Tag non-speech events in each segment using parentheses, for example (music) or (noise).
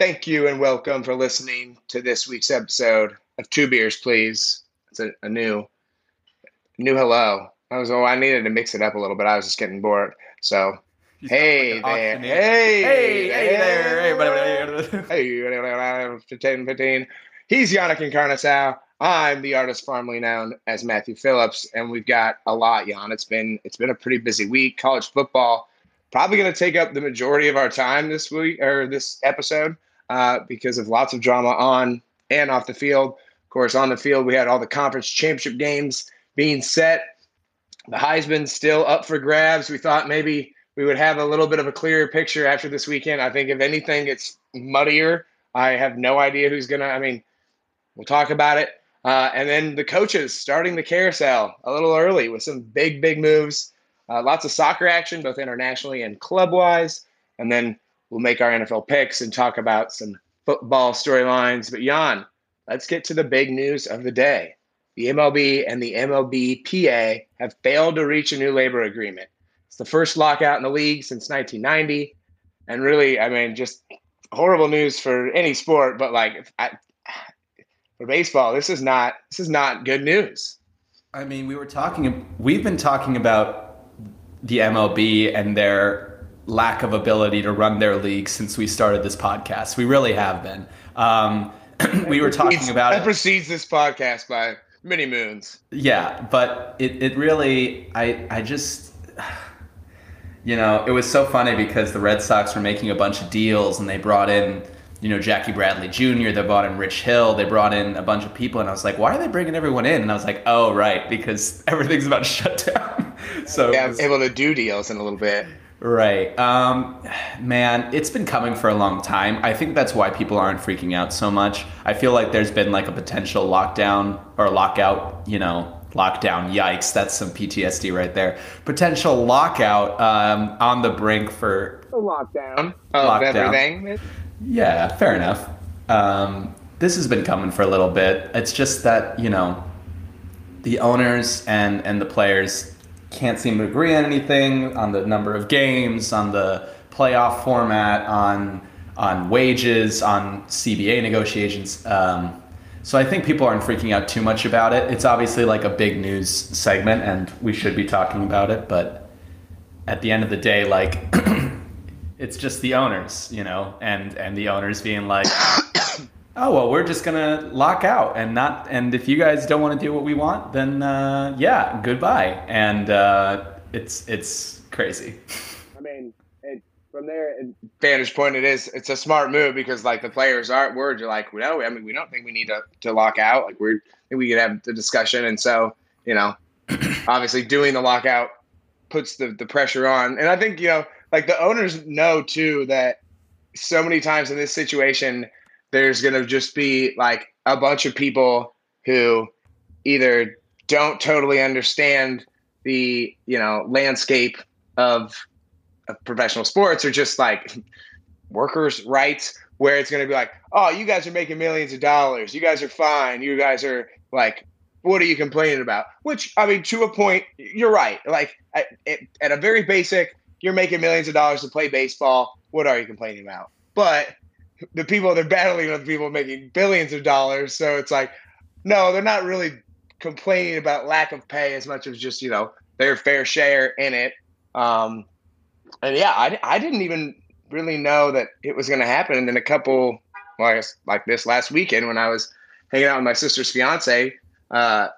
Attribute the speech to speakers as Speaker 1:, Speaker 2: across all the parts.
Speaker 1: Thank you and welcome for listening to this week's episode of Two Beers, Please. It's a, a new, new hello. I was, oh, I needed to mix it up a little bit. I was just getting bored. So,
Speaker 2: You
Speaker 1: hey
Speaker 2: like
Speaker 1: there. Hey,
Speaker 2: Hey, hey there. Hey, buddy, (laughs)
Speaker 1: Hey, 15, 15. He's Yannick Encarnação. I'm the artist formerly known as Matthew Phillips, and we've got a lot, Jan. It's been it's been a pretty busy week. College football probably going to take up the majority of our time this week or this episode uh, because of lots of drama on and off the field. Of course, on the field we had all the conference championship games being set. The Heisman still up for grabs. We thought maybe we would have a little bit of a clearer picture after this weekend. I think if anything, it's muddier. I have no idea who's gonna. I mean, we'll talk about it. Uh, and then the coaches starting the carousel a little early with some big, big moves. Uh, lots of soccer action, both internationally and club wise. And then we'll make our NFL picks and talk about some football storylines. But Jan, let's get to the big news of the day. The MLB and the MLBPA have failed to reach a new labor agreement. It's the first lockout in the league since 1990. And really, I mean, just horrible news for any sport, but like I, for baseball, this is not this is not good news.
Speaker 2: I mean, we were talking. We've been talking about the MLB and their lack of ability to run their league since we started this podcast. We really have been. Um, (clears throat) we were talking about
Speaker 1: that
Speaker 2: it.
Speaker 1: precedes this podcast by many moons.
Speaker 2: Yeah, but it, it really I I just you know, it was so funny because the Red Sox were making a bunch of deals and they brought in, you know, Jackie Bradley Jr., they brought in Rich Hill, they brought in a bunch of people and I was like, why are they bringing everyone in? And I was like, oh, right, because (laughs) everything's about to shut down. (laughs) so
Speaker 1: Yeah,
Speaker 2: was-
Speaker 1: able to do deals in a little bit.
Speaker 2: Right. Um, man, it's been coming for a long time. I think that's why people aren't freaking out so much. I feel like there's been like a potential lockdown or lockout, you know, lockdown. Yikes, that's some PTSD right there. Potential lockout um, on the brink for.
Speaker 1: A lockdown of
Speaker 2: Lockdown.
Speaker 1: everything.
Speaker 2: Yeah, fair enough. Um, this has been coming for a little bit. It's just that, you know, the owners and, and the players can't seem to agree on anything on the number of games, on the playoff format, on on wages, on CBA negotiations. Um, so I think people aren't freaking out too much about it. It's obviously like a big news segment, and we should be talking about it. But at the end of the day, like (clears throat) it's just the owners, you know, and and the owners being like, oh well, we're just gonna lock out and not, and if you guys don't want to do what we want, then uh, yeah, goodbye. And uh, it's it's crazy. (laughs)
Speaker 1: I mean, it, from their vantage point, it is it's a smart move because like the players aren't worried you're like, no, I mean, we don't think we need to, to lock out. Like we're we could have the discussion, and so you know, (clears throat) obviously doing the lockout puts the the pressure on, and I think you know, like the owners know too that so many times in this situation, there's gonna just be like a bunch of people who either don't totally understand the you know landscape of of professional sports or just like (laughs) workers' rights, where it's going to be like, oh, you guys are making millions of dollars. You guys are fine. You guys are like, what are you complaining about? Which, I mean, to a point, you're right. Like, at at a very basic, you're making millions of dollars to play baseball. What are you complaining about? But the people they're battling with people making billions of dollars. So it's like, no, they're not really complaining about lack of pay as much as just, you know, their fair share in it. Um, and yeah, I, I didn't even really know that it was going to happen. And then a couple, well, I guess like this last weekend when I was hanging out with my sister's fiance, uh,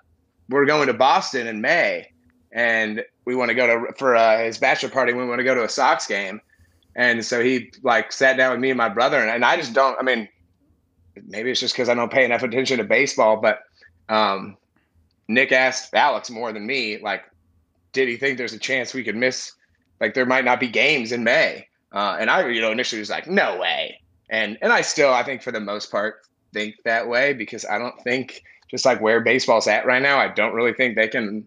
Speaker 1: we're going to Boston in May, and we want to go to for uh, his bachelor party. We want to go to a Sox game, and so he like sat down with me and my brother, and, and I just don't. I mean, maybe it's just because I don't pay enough attention to baseball, but um, Nick asked Alex more than me, like, did he think there's a chance we could miss? Like, there might not be games in May, uh, and I, you know, initially was like, no way, and and I still, I think for the most part, think that way because I don't think just like where baseball's at right now, I don't really think they can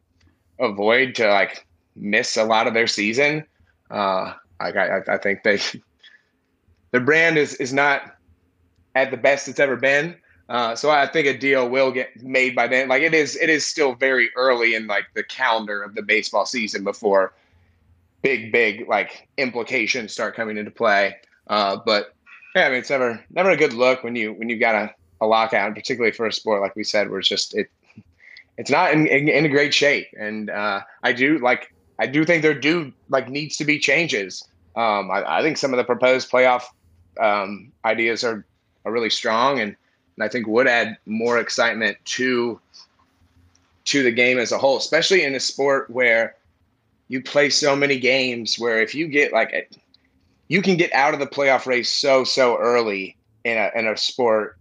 Speaker 1: avoid to like miss a lot of their season. Uh, like I, I think they, (laughs) their brand is is not at the best it's ever been. Uh, so I think a deal will get made by then. Like it is, it is still very early in like the calendar of the baseball season before big, big like implications start coming into play. Uh, but yeah, I mean, it's never never a good look when you when you've got a, a lockout, and particularly for a sport like we said, where it's just it it's not in, in, in great shape. And uh, I do like I do think there do like needs to be changes. Um, I, I, think some of the proposed playoff um, ideas are are really strong, and, and I think would add more excitement to to the game as a whole, especially in a sport where you play so many games. Where if you get like a, you can get out of the playoff race so so early in a in a sport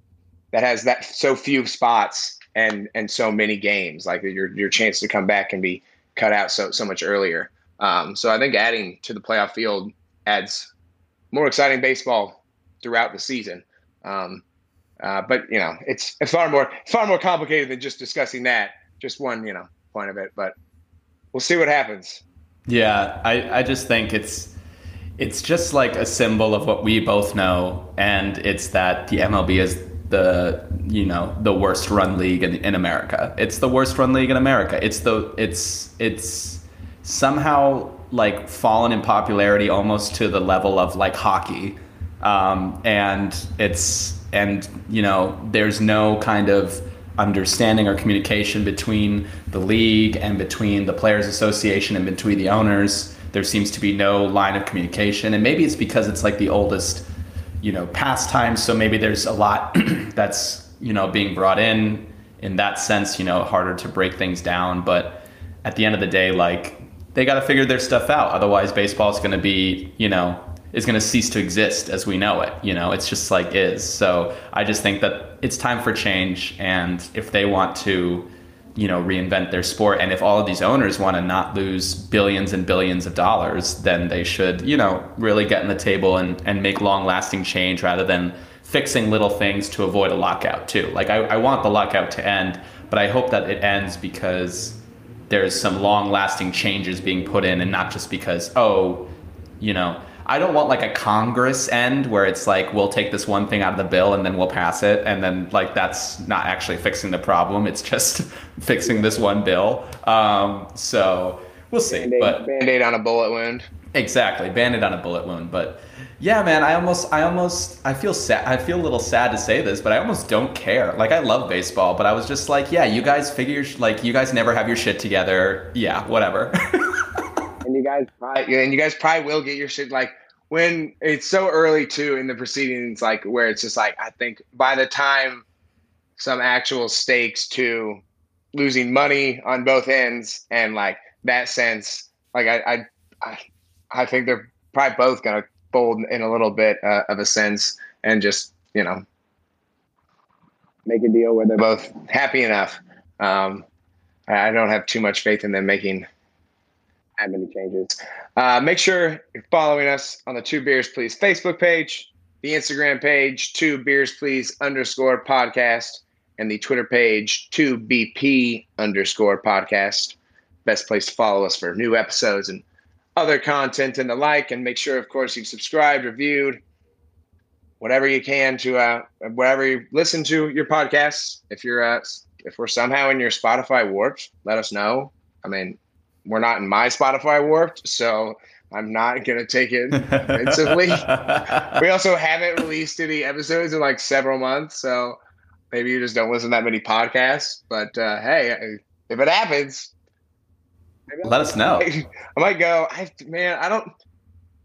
Speaker 1: that has that so few spots and and so many games. Like your your chance to come back can be cut out so so much earlier. Um, so I think adding to the playoff field adds more exciting baseball throughout the season. Um, uh, but you know, it's, it's far more far more complicated than just discussing that. Just one you know point of it, but we'll see what happens.
Speaker 2: Yeah, I, I just think it's it's just like a symbol of what we both know, and it's that the MLB is the you know the worst run league in, in America. It's the worst run league in America. It's the it's it's somehow like fallen in popularity almost to the level of like hockey, um, and it's and you know there's no kind of understanding or communication between the league and between the players association and between the owners there seems to be no line of communication and maybe it's because it's like the oldest you know pastime so maybe there's a lot (clears throat) that's you know being brought in in that sense you know harder to break things down. But at the end of the day like they got to figure their stuff out. Otherwise baseball is going to be you know is going to cease to exist as we know it you know? It's just like is. So i just think that it's time for change. And if they want to you know reinvent their sport. And if all of these owners want to not lose billions and billions of dollars then they should you know really get in the table and, and make long lasting change rather than fixing little things to avoid a lockout too. Like I, I want the lockout to end but i hope that it ends because there's some long lasting changes being put in and not just because oh you know I don't want like a Congress end where it's like we'll take this one thing out of the bill and then we'll pass it and then like that's not actually fixing the problem. It's just (laughs) fixing this one bill. Um, so we'll see.
Speaker 1: Band-aid,
Speaker 2: but
Speaker 1: band-aid on a bullet wound.
Speaker 2: Exactly, band-aid on a bullet wound. But yeah, man, I almost, I almost, I feel sad. I feel a little sad to say this, but I almost don't care. Like I love baseball, but I was just like, yeah, you guys figure, like you guys never have your shit together. Yeah, whatever. (laughs)
Speaker 1: and you guys probably and you guys probably will get your shit like when it's so early too in the proceedings, like where it's just like I think by the time some actual stakes to losing money on both ends and like that sense, like I I I, think they're probably both gonna fold in a little bit uh, of a sense and just you know make a deal where they're both happy enough. Um, I don't have too much faith in them making that many changes. Uh, make sure you're following us on the Two Beers Please Facebook page, the Instagram page, Two Beers Please underscore podcast, and the Twitter page, Two BP underscore podcast. Best place to follow us for new episodes and other content and the like. And make sure, of course, you've subscribed, reviewed, whatever you can to uh, wherever you listen to your podcasts. If you're uh, if we're somehow in your Spotify warped, let us know. I mean, we're not in my Spotify warped, so I'm not gonna take it offensively. (laughs) we also haven't released any episodes in like several months, so maybe you just don't listen to that many podcasts. But uh, hey, if it happens,
Speaker 2: let us know. (laughs)
Speaker 1: I, might go. I man, I don't.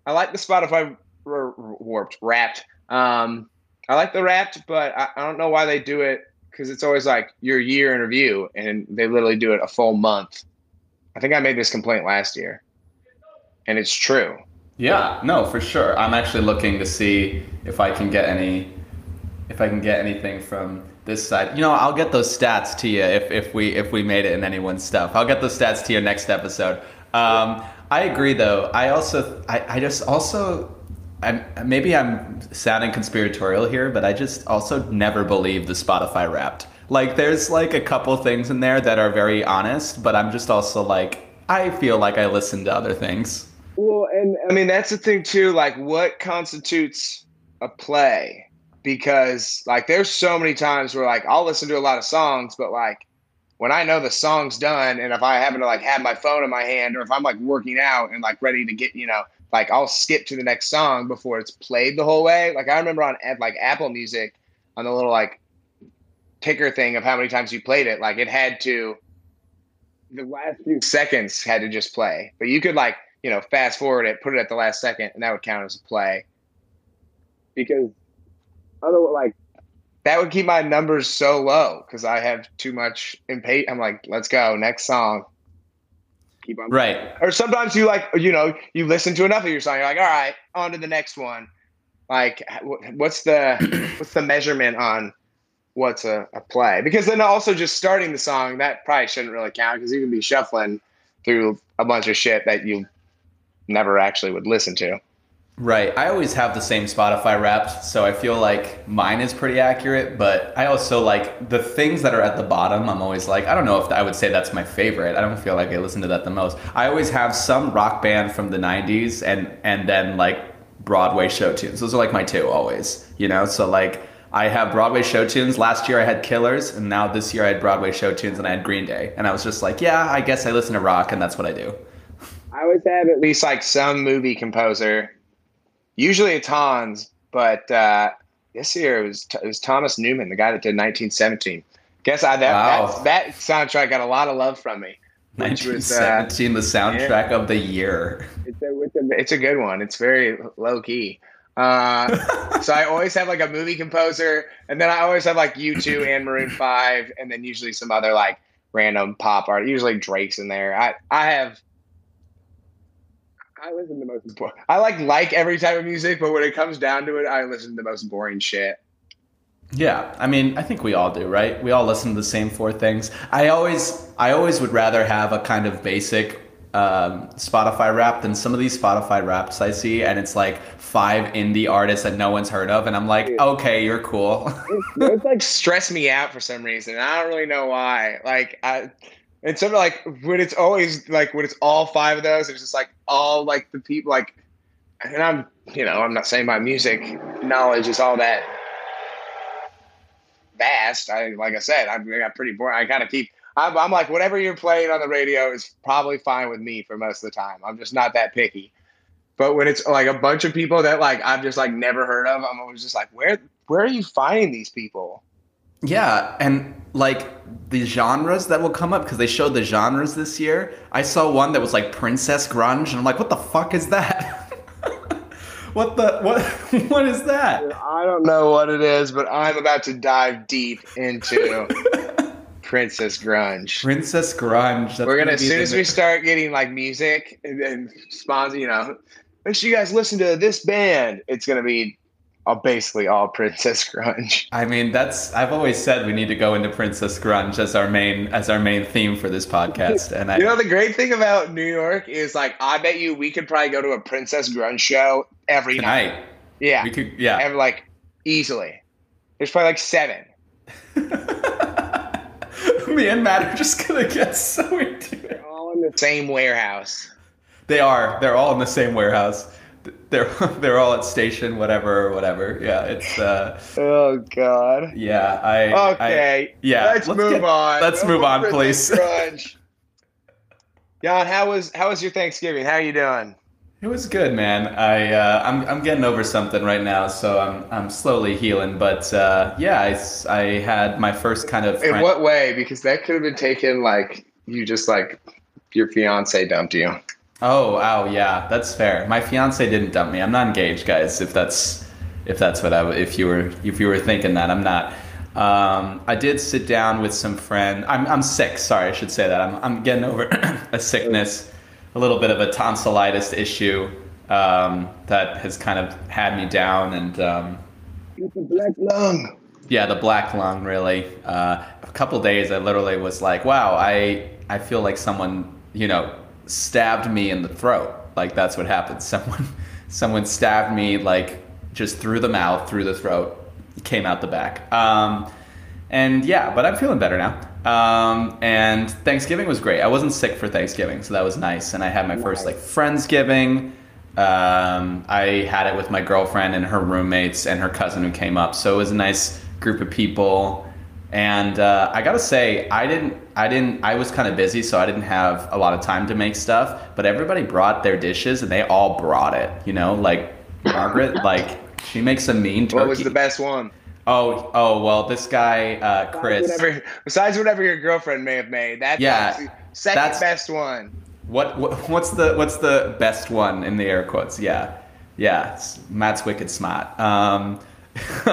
Speaker 1: I like the Spotify r- warped wrapped. Um, I like the wrapped, but I, I don't know why they do it because it's always like your year in review, and they literally do it a full month. I think I made this complaint last year, and it's true.
Speaker 2: Yeah, no, for sure. I'm actually looking to see if I can get any, if I can get anything from this side. You know, I'll get those stats to you if, if we if we made it in anyone's stuff. I'll get those stats to you next episode. Um, I agree, though. I also, I, I just also, I'm, maybe I'm sounding conspiratorial here, but I just also never believe the Spotify Wrapped. Like there's like a couple things in there that are very honest, but I'm just also like I feel like I listen to other things.
Speaker 1: Well, and I mean that's the thing too. Like, what constitutes a play? Because like, there's so many times where like I'll listen to a lot of songs, but like when I know the song's done, and if I happen to like have my phone in my hand, or if I'm like working out and like ready to get you know like I'll skip to the next song before it's played the whole way. Like I remember on like Apple Music on the little like ticker thing of how many times you played it, like it had to the last few seconds had to just play. But you could like, you know, fast forward it, put it at the last second, and that would count as a play. Because otherwise like that would keep my numbers so low because I have too much impatience. I'm like, let's go, next song.
Speaker 2: Keep on. Right.
Speaker 1: Or sometimes you like, you know, you listen to enough of your song, you're like, all right, on to the next one. Like, what's the (clears throat) what's the measurement on what's a, a play? Because then also just starting the song that probably shouldn't really count because you can be shuffling through a bunch of shit that you never actually would listen to.
Speaker 2: Right. I always have the same Spotify wrapped, so I feel like mine is pretty accurate, but I also like the things that are at the bottom. I'm always like, I don't know if I would say that's my favorite. I don't feel like I listen to that the most. I always have some rock band from the 90s and and then like Broadway show tunes. Those are like my two always, you know? So like I have Broadway show tunes. Last year I had Killers, and now this year I had Broadway show tunes and I had Green Day. And I was just like, yeah, I guess I listen to rock and that's what I do.
Speaker 1: I always have at least like some movie composer Usually it's Hans, but uh, this year it was it was Thomas Newman, the guy that did 1917. Guess I that wow. that, that soundtrack got a lot of love from me.
Speaker 2: 1917, was, uh, the soundtrack yeah. of the year.
Speaker 1: It's a, it's a, it's a good one. It's very low key. Uh, (laughs) so I always have like a movie composer, and then I always have like U2 and Maroon Five, and then usually some other like random pop art. Usually Drake's in there. I I have I listen to the most. I like like every type of music, but when it comes down to it, I listen to the most boring shit.
Speaker 2: Yeah, I mean, I think we all do, right? We all listen to the same four things. I always, I always would rather have a kind of basic um, Spotify rap than some of these Spotify raps I see, and it's like five indie artists that no one's heard of, and I'm like, okay, you're cool. (laughs)
Speaker 1: it's like stress me out for some reason. I don't really know why. Like, I and something like when it's always like when it's all five of those, it's just like all like the people like, and I'm you know I'm not saying my music knowledge is all that vast. I like I said I, I got pretty boring. I kind of keep. I'm, I'm like whatever you're playing on the radio is probably fine with me for most of the time. I'm just not that picky. But when it's like a bunch of people that like I've just like never heard of, I'm always just like, where where are you finding these people?
Speaker 2: Yeah, and like the genres that will come up because they showed the genres this year. I saw one that was like princess grunge, and I'm like, what the fuck is that? (laughs) what the what (laughs) what is that?
Speaker 1: I don't know what it is, but I'm about to dive deep into (laughs) princess grunge.
Speaker 2: Princess grunge.
Speaker 1: That's We're gonna, gonna as soon as we start getting like music and, and sponsor, you know, make sure you guys listen to this band. It's gonna be basically all Princess Grunge.
Speaker 2: I mean, that's I've always said we need to go into Princess Grunge as our main as our main theme for this podcast. And
Speaker 1: I, you know, the great thing about New York is like I bet you we could probably go to a Princess Grunge show every tonight. night. Yeah,
Speaker 2: we could. Yeah,
Speaker 1: every, like easily. There's probably like seven. (laughs)
Speaker 2: Me and Matt are just gonna get so into it.
Speaker 1: They're all in the same warehouse.
Speaker 2: They are. They're all in the same warehouse they're (laughs) they're all at station whatever whatever yeah it's uh
Speaker 1: oh god
Speaker 2: yeah i
Speaker 1: okay
Speaker 2: I, yeah
Speaker 1: let's, let's move get, on
Speaker 2: let's move on please (laughs)
Speaker 1: Jan, how was how was your Thanksgiving? How are you doing?
Speaker 2: It was good, man. I uh, I'm I'm getting over something right now, so I'm I'm slowly healing. But uh, yeah, I, I had my first kind of.
Speaker 1: In what way? Because that could have been taken like you just like your fiance dumped you.
Speaker 2: Oh, wow, yeah, that's fair. My fiance didn't dump me. I'm not engaged, guys. If that's if that's what I if you were if you were thinking that, I'm not. Um, I did sit down with some friend. I'm I'm sick. Sorry, I should say that. I'm I'm getting over (clears throat) a sickness, a little bit of a tonsillitis issue um, that has kind of had me down and. Um,
Speaker 1: a black lung.
Speaker 2: Yeah, the black lung really. Uh, a couple days, I literally was like, "Wow, I I feel like someone you know stabbed me in the throat. Like that's what happened. (laughs) Someone someone stabbed me like just through the mouth, through the throat, came out the back. Um, and yeah, but I'm feeling better now. Um, and Thanksgiving was great. I wasn't sick for Thanksgiving, so that was nice. And I had my nice. first like friendsgiving. Um, I had it with my girlfriend and her roommates and her cousin who came up. So it was a nice group of people. And uh, I gotta say, I didn't, I didn't, I was kind of busy, so I didn't have a lot of time to make stuff. But everybody brought their dishes, and they all brought it. You know, like Margaret, (laughs) like she makes a mean turkey.
Speaker 1: What was the best one?
Speaker 2: Oh, oh well, this guy uh, Chris.
Speaker 1: Besides whatever, (laughs) besides whatever your girlfriend may have made, that's
Speaker 2: Yeah,
Speaker 1: second
Speaker 2: that's-
Speaker 1: best one.
Speaker 2: What, what what's the what's the best one in the air quotes? Yeah, yeah. Matt's wicked smart. Um, (laughs)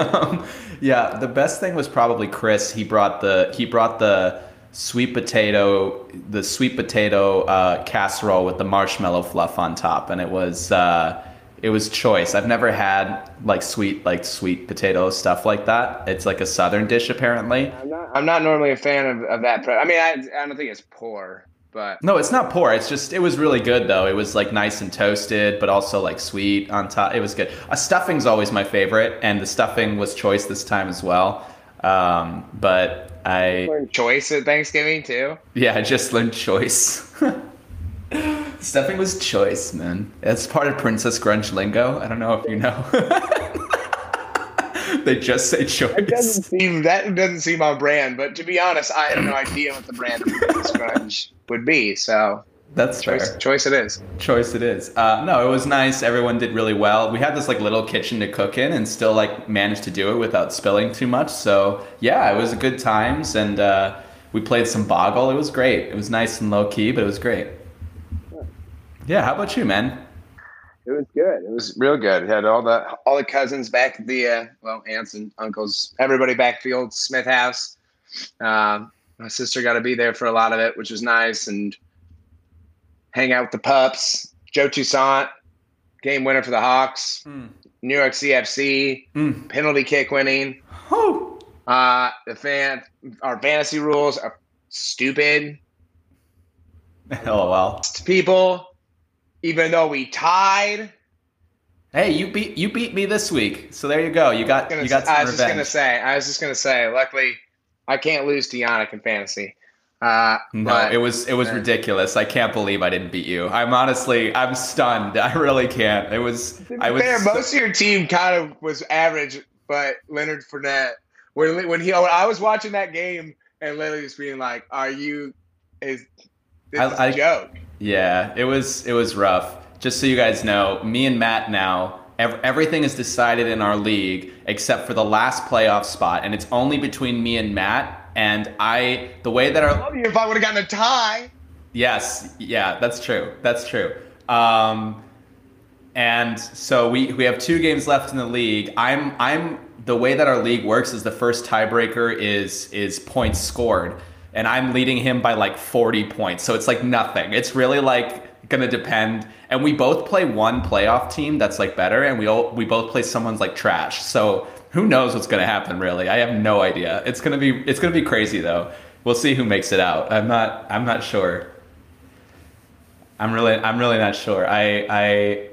Speaker 2: yeah, the best thing was probably Chris. He brought the he brought the sweet potato the sweet potato uh, casserole with the marshmallow fluff on top, and it was uh, it was choice. I've never had like sweet like sweet potato stuff like that. It's like a southern dish apparently.
Speaker 1: I'm not. I'm not normally a fan of, of that. Pre- I mean, I, I don't think it's poor, but
Speaker 2: No, it's not poor. It's just it was really good though. It was like nice and toasted, but also like sweet on top. It was good. A stuffing's always my favorite, and the stuffing was choice this time as well. Um, but I learned
Speaker 1: choice at Thanksgiving too.
Speaker 2: yeah, I just learned choice. (laughs) stuffing was choice, man. That's part of Princess Grunge lingo. I don't know if you know. (laughs) they just say
Speaker 1: It doesn't
Speaker 2: choice.
Speaker 1: seem that doesn't seem on brand. But to be honest, I have no idea what the brand of Princess Grunge would be. So
Speaker 2: That's
Speaker 1: choice,
Speaker 2: fair.
Speaker 1: choice it is.
Speaker 2: choice it is. Uh, no, it was nice. Everyone did really well. We had this like little kitchen to cook in, and still like managed to do it without spilling too much. So yeah, it was good times, and uh, we played some boggle. It was great. It was nice and low key, but it was great. Yeah, how about you, man?
Speaker 1: It was good. It was real good. It had all the all the cousins back at the uh, well, aunts and uncles, everybody back at the old Smith house. Um, my sister got to be there for a lot of it, which was nice, and hang out with the pups. Joe Toussaint, game winner for the Hawks. New York CFC
Speaker 2: Mm.
Speaker 1: penalty kick winning.
Speaker 2: Oh,
Speaker 1: Uh, the fan, our fantasy rules are stupid. (laughs)
Speaker 2: lol.
Speaker 1: People, even though we tied.
Speaker 2: Hey, you beat you beat me this week, so there you go. You got
Speaker 1: gonna,
Speaker 2: you got
Speaker 1: I was just gonna say. I was just gonna say. Luckily, I can't lose to Yannick in fantasy. Uh,
Speaker 2: No,
Speaker 1: but
Speaker 2: it was it was ridiculous. I can't believe I didn't beat you. I'm honestly I'm stunned. (laughs) I really can't. It was I was
Speaker 1: fair,
Speaker 2: so-
Speaker 1: most of your team kind of was average, but Leonard Fournette, when when he when I was watching that game and literally just being like, "Are you is this
Speaker 2: I-
Speaker 1: is
Speaker 2: I-
Speaker 1: joke?"
Speaker 2: Yeah, it was it was rough. Just so you guys know, me and Matt now ev- everything is decided in our league except for the last playoff spot, and it's only between me and Matt. And I, the way that
Speaker 1: I
Speaker 2: our
Speaker 1: love you if I would have gotten a tie.
Speaker 2: yes, yeah, that's true, that's true. Um, and so we we have two games left in the league. I'm I'm the way that our league works is the first tiebreaker is is points scored, and I'm leading him by like 40 points. So it's like nothing. It's really like gonna depend. And we both play one playoff team that's like better, and we all we both play someone's like trash. So who knows what's gonna happen? Really, I have no idea. It's gonna be it's gonna be crazy though. We'll see who makes it out. I'm not I'm not sure. I'm really I'm really not sure. I I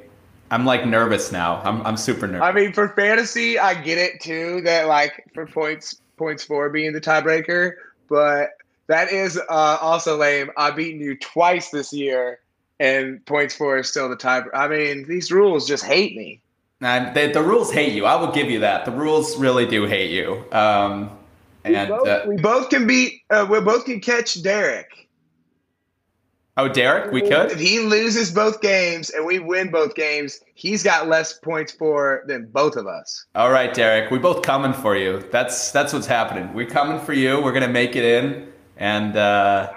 Speaker 2: I'm like nervous now. I'm I'm super nervous.
Speaker 1: I mean, for fantasy, I get it too. That like for points, points four being the tiebreaker, but that is uh, also lame. I've beaten you twice this year, and points four is still the tie. I mean, these rules just hate me.
Speaker 2: And the, the rules hate you. I will give you that. The rules really do hate you. Um, and
Speaker 1: we, both,
Speaker 2: uh,
Speaker 1: we both can beat. Uh, we both can catch Derek.
Speaker 2: oh, Derek, we could.
Speaker 1: If he loses both games and we win both games, he's got less points for than both of us.
Speaker 2: All right, Derek, we both coming for you. That's that's what's happening. We're coming for you. We're gonna make it in. And uh,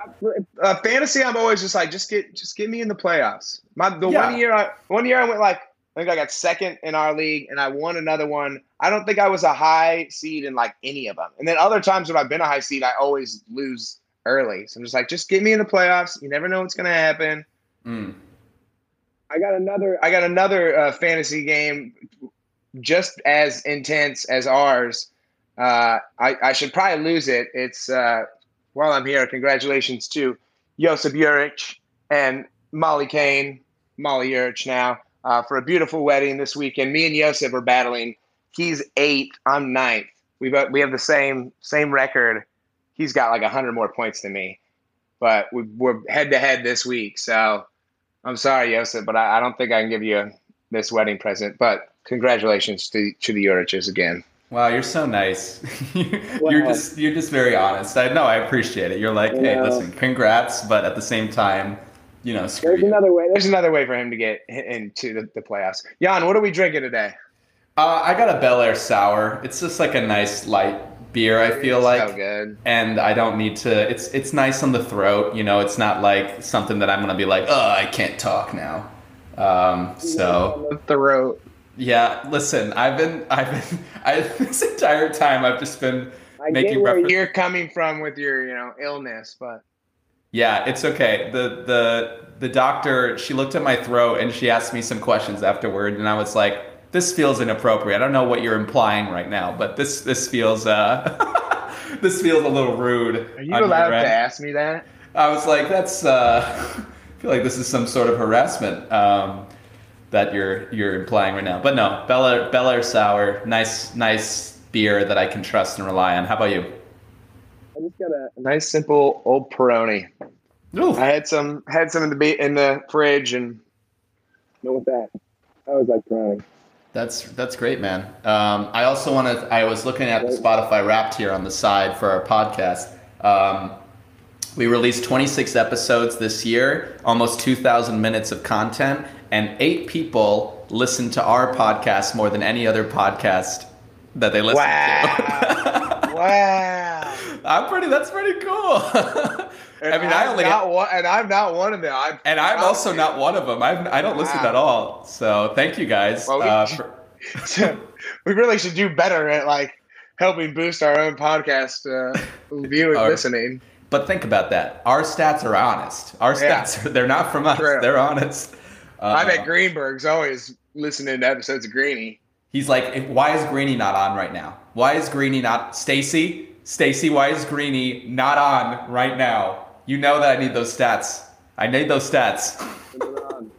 Speaker 1: Uh, fantasy, I'm always just like, just get, just get me in the playoffs. My the
Speaker 2: Yeah.
Speaker 1: one year, I, one year I went like, I think I got second in our league, and I won another one. I don't think I was a high seed in like any of them. And then other times when I've been a high seed, I always lose early. So I'm just like, just get me in the playoffs. You never know what's gonna happen.
Speaker 2: mm,
Speaker 1: I got another. I got another uh, fantasy game, just as intense as ours. Uh, I, I should probably lose it. It's uh, while I'm here. Congratulations to Josip Juric and Molly Kane, Molly Juric now uh, for a beautiful wedding this weekend. Me and Josip are battling. He's eight. I'm ninth. We both we have the same same record. He's got like hundred more points than me, but we, we're head to head this week. So I'm sorry, Josip, but I, I don't think I can give you this wedding present. But congratulations to, to the Uriches again.
Speaker 2: Wow, you're so nice. (laughs) you're just you're just very honest. I know I appreciate it. You're like, hey, know. listen, congrats, but at the same time, you know,
Speaker 1: there's you. another way. There's another way for him to get into the, the playoffs. Jan, what are we drinking today?
Speaker 2: Uh, I got a Bel Air sour. It's just like a nice light beer. I feel like,
Speaker 1: so good.
Speaker 2: and I don't need to. It's it's nice on the throat. You know, it's not like something that I'm gonna be like, oh, I can't talk now. Um, so
Speaker 1: the throat.
Speaker 2: Yeah, listen, I've been, I've been, (laughs) I, this entire time I've just been I making
Speaker 1: where you're coming from with your, you know, illness, but
Speaker 2: yeah, it's okay. the the The doctor, she looked at my throat and she asked me some questions afterward, and I was like, "This feels inappropriate. I don't know what you're implying right now, but this this feels uh, (laughs) this feels a little rude."
Speaker 1: Are you allowed to ask me that?
Speaker 2: I was like, "That's." Uh, (laughs) I feel like this is some sort of harassment. Um, that you're you're implying right now. But no, Bella Bel Air Sour, nice nice beer that I can trust and rely on. How about you?
Speaker 1: I just got a nice simple old Peroni. Oof. I had some had some in the be- in the fridge and went with that. I was like Peroni.
Speaker 2: That's that's great, man. Um, I also want to. I was looking at the Spotify Wrapped here on the side for our podcast. Um, we released 26 episodes this year, almost 2,000 minutes of content, and eight people listen to our podcast more than any other podcast that they listen
Speaker 1: wow. to. (laughs) wow.
Speaker 2: I'm pretty. That's pretty cool. (laughs)
Speaker 1: I mean, I'm I only not one, and I'm not one of them. I'm
Speaker 2: and I'm also not one of them. I'm, I don't wow. listen at all. So thank you guys. Well, we, uh, (laughs)
Speaker 1: for... we really should do better at like helping boost our own podcast uh, viewing, listening.
Speaker 2: But think about that. Our stats are honest. Our stats, yeah. they're not from us. True. They're honest.
Speaker 1: Uh, I bet Greenberg's always listening to episodes of Greeny.
Speaker 2: He's like, why is Greeny not on right now? Why is Greeny not Stacy? Stacy, why is Greeny not on right now? You know that I need those stats. I need those stats. (laughs)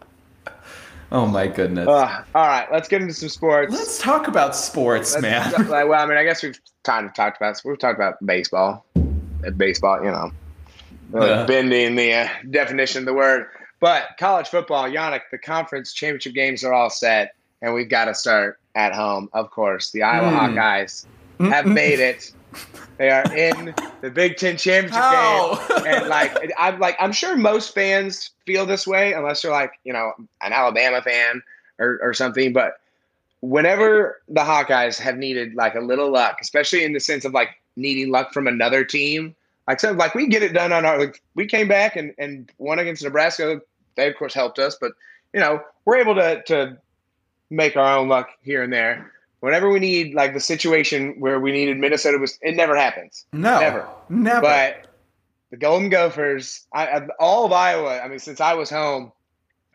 Speaker 2: oh my goodness.
Speaker 1: Uh, all right, let's get into some sports.
Speaker 2: Let's talk about sports, let's, man.
Speaker 1: well, I mean, I guess we've kind of talked about we've talked about baseball. Baseball, you know, yeah. bending the uh, definition of the word. But college football, Yannick, the conference championship games are all set, and we've got to start at home. Of course, the Iowa mm. Hawkeyes have made it. They are in the Big Ten championship How? game, and like I'm like I'm sure most fans feel this way, unless you're like you know an Alabama fan or, or something. But whenever the Hawkeyes have needed like a little luck, especially in the sense of like needing luck from another team, like said, like we get it done on our like we came back and and won against Nebraska. They of course helped us, but you know we're able to to make our own luck here and there. Whenever we need like the situation where we needed Minnesota was it never happens.
Speaker 2: No,
Speaker 1: never,
Speaker 2: never.
Speaker 1: But the Golden Gophers, I, all of Iowa. I mean, since I was home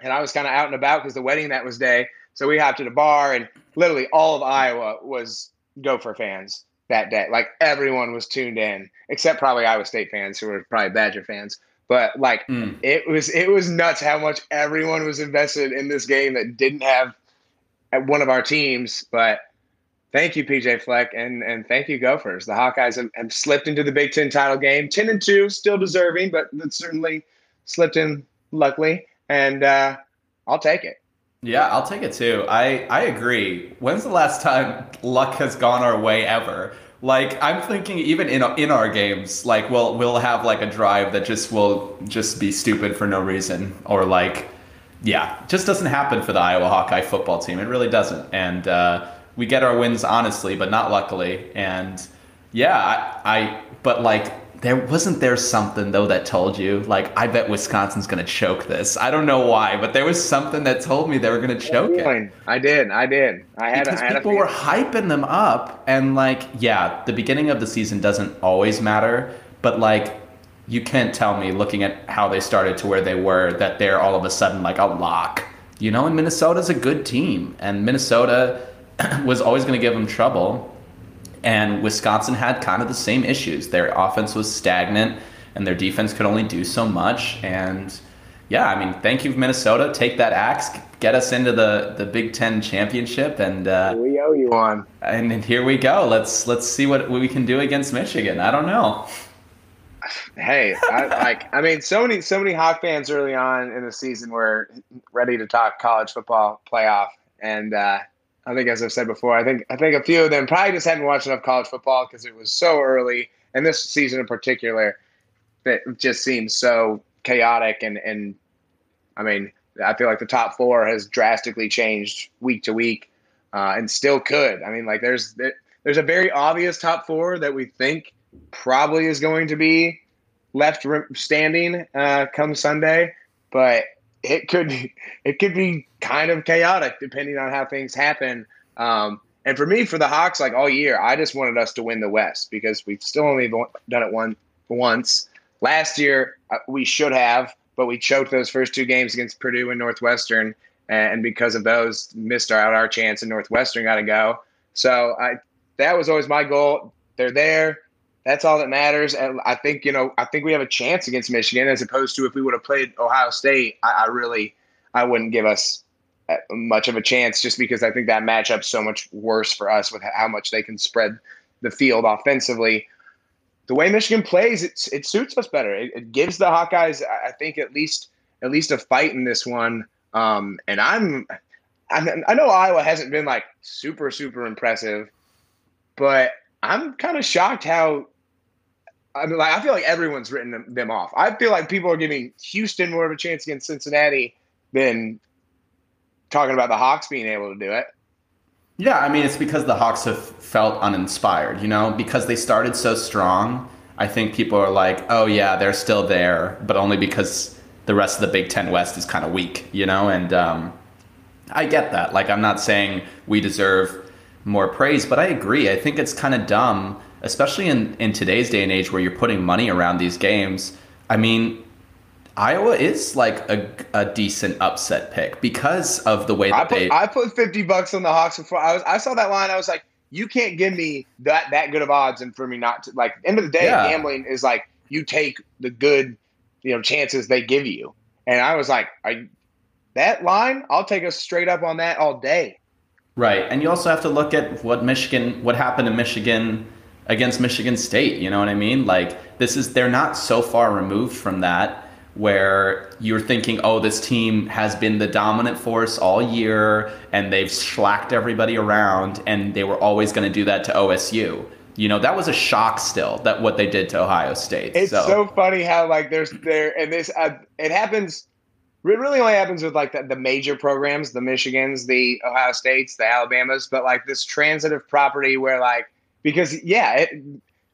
Speaker 1: and I was kind of out and about because the wedding that was day, so we hopped to the bar and literally all of Iowa was Gopher fans that day. Like everyone was tuned in, except probably Iowa State fans who were probably Badger fans. But like mm. it was it was nuts how much everyone was invested in this game that didn't have one of our teams. But thank you, PJ Fleck, and and thank you, Gophers. The Hawkeyes have, have slipped into the Big Ten title game, ten and two, still deserving, but certainly slipped in luckily, and uh, I'll take it.
Speaker 2: Yeah, I'll take it too. I, I agree. When's the last time luck has gone our way ever? Like I'm thinking even in in our games, like we'll we'll have like a drive that just will just be stupid for no reason or like yeah, just doesn't happen for the Iowa Hawkeye football team. It really doesn't. And uh, we get our wins honestly, but not luckily. And yeah, I, I but like there wasn't there something though that told you like I bet Wisconsin's gonna choke this. I don't know why, but there was something that told me they were gonna choke it.
Speaker 1: I did, I did. I had
Speaker 2: because
Speaker 1: a, I had
Speaker 2: people were hyping them up, and like yeah, the beginning of the season doesn't always matter, but like you can't tell me looking at how they started to where they were that they're all of a sudden like a lock. You know, and Minnesota's a good team, and Minnesota (clears throat) was always going to give them trouble and Wisconsin had kind of the same issues. Their offense was stagnant, and their defense could only do so much. And yeah, I mean, thank you, Minnesota. Take that axe, get us into the, the Big Ten championship, and uh,
Speaker 1: we owe you one.
Speaker 2: And, and here we go. Let's let's see what, we can do against Michigan. I don't know.
Speaker 1: Hey, I, like I mean, so many so many Hawk fans early on in the season were ready to talk college football playoff, and uh, I think, as I've said before, I think I think a few of them probably just hadn't watched enough college football because it was so early, and this season in particular, that just seems so chaotic. And and I mean, I feel like the top four has drastically changed week to week, uh, and still could. I mean, like there's there's a very obvious top four that we think probably is going to be left standing uh, come Sunday, but it could it could be kind of chaotic depending on how things happen. Um, and for me, for the Hawks, like all year, I just wanted us to win the West because we've still only done it one once. Last year, uh, we should have, but we choked those first two games against Purdue and Northwestern, and because of those, missed out our chance, and Northwestern got to go. So I, that was always my goal. They're there. That's all that matters. And I think, you know, I think we have a chance against Michigan as opposed to if we would have played Ohio State, I, I really, I wouldn't give us uh, much of a chance just because I think that matchup's so much worse for us with how much they can spread the field offensively. The way Michigan plays, it, it suits us better. It, it gives the Hawkeyes, I think, at least at least a fight in this one. Um, and I'm, I'm, I know Iowa hasn't been like super super impressive, but I'm kind of shocked how I mean, like I feel like everyone's written them, them, off. I feel like people are giving Houston more of a chance against Cincinnati than talking about the Hawks being able to do it.
Speaker 2: Yeah, I mean, it's because the Hawks have felt uninspired, you know, because they started so strong. I think people are like, oh, yeah, they're still there, but only because the rest of the Big Ten West is kind of weak, you know? And um, I get that. Like, I'm not saying we deserve more praise, but I agree. I think it's kind of dumb especially in, in today's day and age where you're putting money around these games. I mean, Iowa is like a, a decent upset pick because of the way that
Speaker 1: I put,
Speaker 2: they.
Speaker 1: I put fifty bucks on the Hawks before I was. I saw that line. I was like, you can't give me that that good of odds, and for me not to like. End of the day, yeah. gambling is like you take the good, you know, chances they give you. And I was like, I, that line, I'll take us straight up on that all day.
Speaker 2: Right, and you also have to look at what Michigan, what happened in Michigan against Michigan State. You know what I mean? Like this is they're not so far removed from that where you're thinking, oh, this team has been the dominant force all year and they've slacked everybody around and they were always going to do that to OSU. You know, that was a shock still that what they did to Ohio State.
Speaker 1: It's so, so funny how like there's there and this uh, it happens it really only happens with like the, the major programs, the Michigans, the Ohio States, the Alabamas, but like this transitive property where like because yeah, it,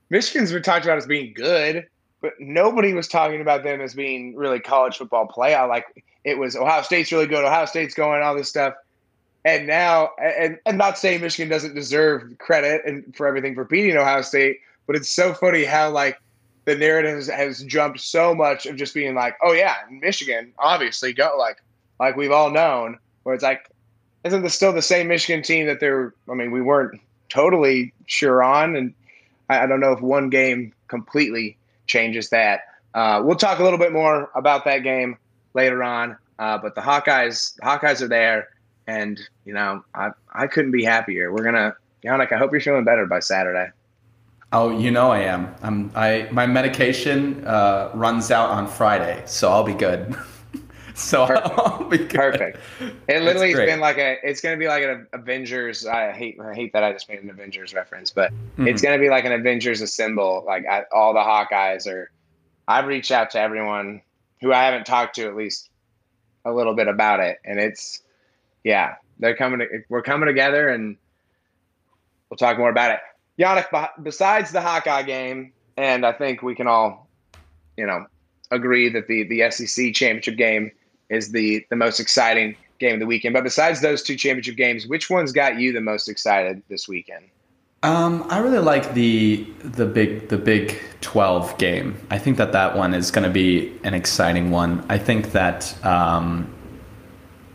Speaker 1: Michigan's been talked about as being good, but nobody was talking about them as being really college football playoff. Like it was Ohio State's really good, Ohio State's going, all this stuff. And now, and I'm not saying Michigan doesn't deserve credit and for everything for beating Ohio State, but it's so funny how like the narrative has, has jumped so much of just being like, oh yeah, Michigan obviously go like like we've all known. Where it's like, isn't this still the same Michigan team that they're? I mean, we weren't totally sure on. And I, I don't know if one game completely changes that. Uh, we'll talk a little bit more about that game later on. Uh, but the Hawkeyes, the Hawkeyes are there, and you know I I couldn't be happier. We're gonna, Yannick. I hope you're feeling better by Saturday.
Speaker 2: Oh, you know I am. I'm. I my medication uh, runs out on Friday, so I'll be good. (laughs) (laughs) So
Speaker 1: perfect. (laughs) perfect. It literally has been like a. It's going to be like an Avengers. I hate. I hate that I just made an Avengers reference, but mm-hmm. it's going to be like an Avengers assemble. Like I, all the Hawkeyes are. I've reached out to everyone who I haven't talked to at least a little bit about it, and it's yeah, they're coming. To, we're coming together, and we'll talk more about it. Yannick, besides the Hawkeye game, and I think we can all, you know, agree that the the SEC championship game is the the most exciting game of the weekend. But besides those two championship games, which ones got you the most excited this weekend?
Speaker 2: Um, I really like the the big the Big Twelve game. I think that that one is going to be an exciting one. I think that um,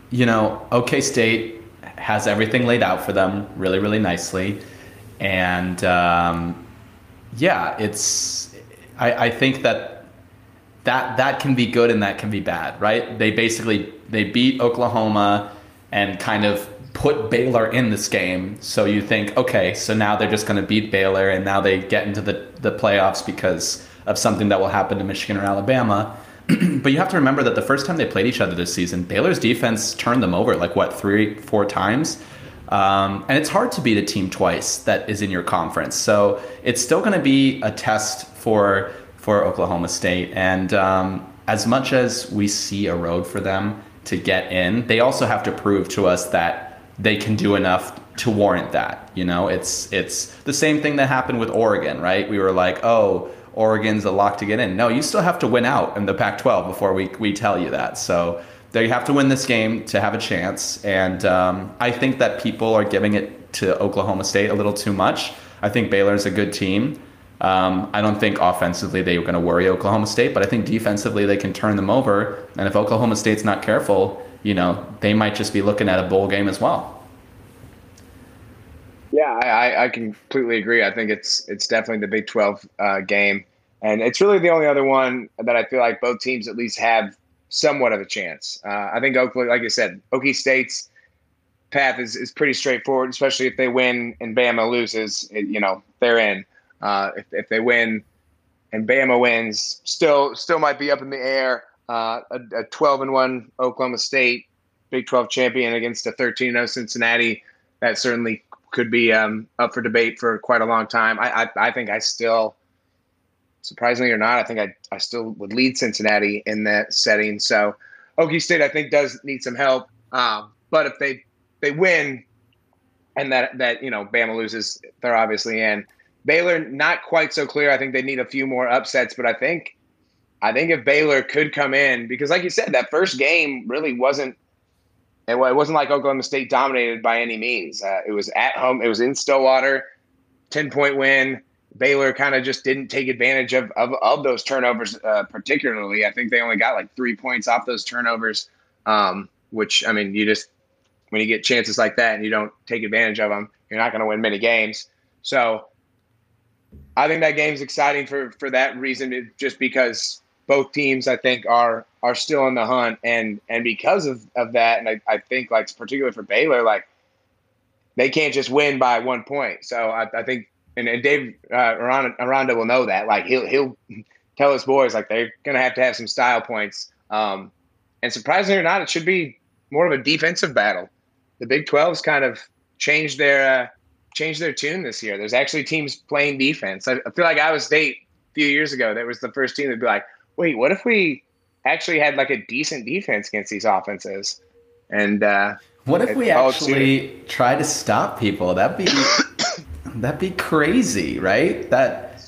Speaker 2: you know OK State has everything laid out for them really really nicely, and um, yeah, it's I, I think that that that can be good and that can be bad, right? They basically they beat Oklahoma and kind of put Baylor in this game. So you think, okay, so now they're just going to beat Baylor and now they get into the the playoffs because of something that will happen to Michigan or Alabama. (clears throat) but you have to remember that the first time they played each other this season, Baylor's defense turned them over like what three, four times. Um, and it's hard to beat a team twice that is in your conference. So it's still going to be a test for for Oklahoma State. And um, as much as we see a road for them to get in, they also have to prove to us that they can do enough to warrant that. You know, it's it's the same thing that happened with Oregon, right? We were like, oh, Oregon's a lock to get in. No, you still have to win out in the Pac-12 before we we tell you that. So they have to win this game to have a chance. And um, I think that people are giving it to Oklahoma State a little too much. I think Baylor's a good team. Um, I don't think offensively they're going to worry Oklahoma State, but I think defensively they can turn them over. And if Oklahoma State's not careful, you know, they might just be looking at a bowl game as well.
Speaker 1: Yeah, I, I completely agree. I think it's it's definitely the Big Twelve uh, game, and it's really the only other one that I feel like both teams at least have somewhat of a chance. Uh, I think Oklahoma, like I said, Okie State's path is, is pretty straightforward, especially if they win and Bama loses. It, you know, they're in. Uh, if, if they win and Bama wins, still still might be up in the air. Uh, a, a 12 and one Oklahoma State Big 12 champion against a 13 0 Cincinnati. That certainly could be um, up for debate for quite a long time. I, I, I think I still surprisingly or not, I think I, I still would lead Cincinnati in that setting. So Okie State, I think, does need some help. Um, but if they they win, and that that you know Bama loses, they're obviously in. Baylor not quite so clear. I think they need a few more upsets, but I think I think if Baylor could come in because, like you said, that first game really wasn't. It wasn't like Oklahoma State dominated by any means. Uh, it was at home. It was in Stillwater, ten point win. Baylor kind of just didn't take advantage of of, of those turnovers, uh, particularly. I think they only got like three points off those turnovers, um, which I mean, you just when you get chances like that and you don't take advantage of them, you're not going to win many games. So I think that game's exciting for for that reason, just because both teams I think are are still in the hunt, and and because of of that, and I, I think like particularly for Baylor, like they can't just win by one point. So I, I think and, and Dave uh, Aranda, Aranda will know that. Like he'll he'll (laughs) tell his boys like they're gonna have to have some style points. Um, and surprisingly or not, it should be more of a defensive battle. The Big 12's kind of changed their uh, changed their tune this year. There's actually teams playing defense. I, I feel like Iowa State a few years ago that was the first team to be like, wait, what if we actually had like a decent defense against these offenses? And uh,
Speaker 2: what if we actually try to stop people? That'd be (coughs) That'd be crazy, right? That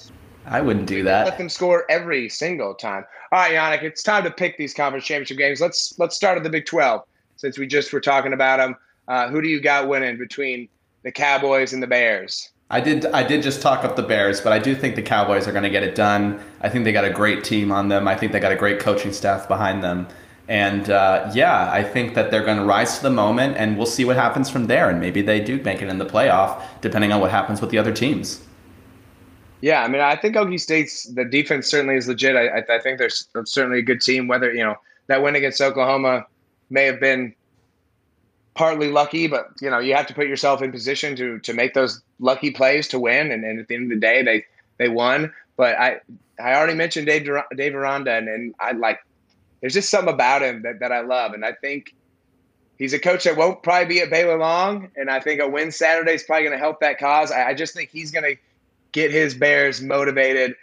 Speaker 2: I wouldn't do that.
Speaker 1: Let them score every single time. All right, Yannick, it's time to pick these conference championship games. Let's let's start at the Big Twelve since we just were talking about them. Uh, who do you got winning between the Cowboys and the Bears?
Speaker 2: I did I did just talk up the Bears, but I do think the Cowboys are going to get it done. I think they got a great team on them. I think they got a great coaching staff behind them. And uh, yeah, I think that they're going to rise to the moment, and we'll see what happens from there. And maybe they do make it in the playoff, depending on what happens with the other teams.
Speaker 1: Yeah, I mean, I think Okie State's the defense certainly is legit. I, I think they're certainly a good team. Whether you know that win against Oklahoma may have been partly lucky, but you know you have to put yourself in position to to make those lucky plays to win. And, and at the end of the day, they they won. But I I already mentioned Dave Dave Aranda, and, and I like there's just something about him that, that I love. And I think he's a coach that won't probably be at Baylor long. And I think a win Saturday is probably going to help that cause. I, I just think he's going to get his Bears motivated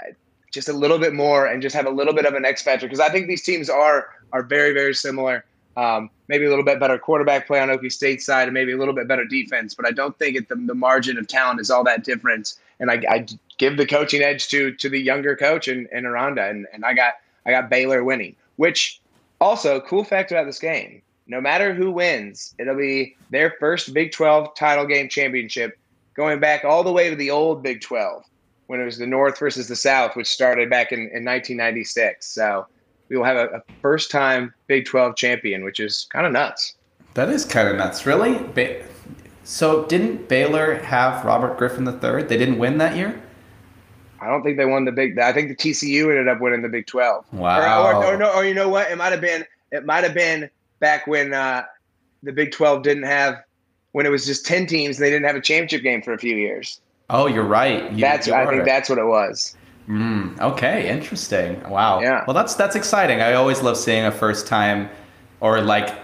Speaker 1: uh, just a little bit more and just have a little bit of an X factor because I think these teams are are very very similar. Um, maybe a little bit better quarterback play on Okie State's side, and maybe a little bit better defense. But I don't think it, the, the margin of talent is all that different. And I, I, give the coaching edge to to the younger coach and, and Aranda, and, and I got I got Baylor winning. Which also cool fact about this game: no matter who wins, it'll be their first Big 12 title game championship, going back all the way to the old Big 12 when it was the North versus the South, which started back in, in 1996. So we will have a, a first time Big 12 champion, which is kind of nuts.
Speaker 2: That is kind of nuts, really. Ba- so didn't Baylor have Robert Griffin III? They didn't win that year.
Speaker 1: I don't think they won the big. I think the TCU ended up winning the Big Twelve.
Speaker 2: Wow.
Speaker 1: Or, or, or no, or you know what? It might have been. It might have been back when uh, the Big Twelve didn't have when it was just ten teams. and They didn't have a championship game for a few years.
Speaker 2: Oh, you're right. You,
Speaker 1: that's.
Speaker 2: You
Speaker 1: I think that's what it was.
Speaker 2: Mm, okay, interesting. Wow.
Speaker 1: Yeah.
Speaker 2: Well, that's that's exciting. I always love seeing a first time, or like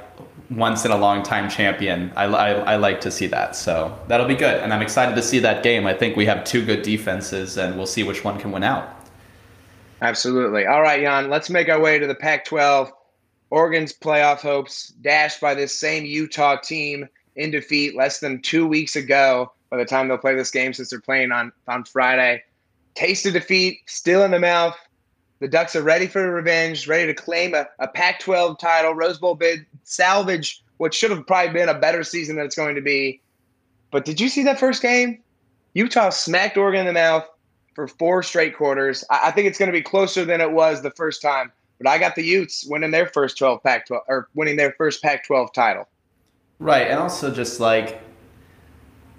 Speaker 2: once in a long time champion. I, I, I, like to see that. So that'll be good. And I'm excited to see that game. I think we have two good defenses, and we'll see which one can win out.
Speaker 1: Absolutely. All right, Jan, let's make our way to the Pac 12. Oregon's playoff hopes dashed by this same Utah team in defeat less than two weeks ago by the time they'll play this game since they're playing on, on Friday. Taste of defeat, still in the mouth. The Ducks are ready for revenge, ready to claim a, a Pac 12 title, Rose Bowl bid, salvage what should have probably been a better season than it's going to be. But did you see that first game? Utah smacked Oregon in the mouth for four straight quarters. I, I think it's going to be closer than it was the first time. But I got the Utes winning their first 12 Pac 12 or winning their first Pac 12 title.
Speaker 2: Right. And also just like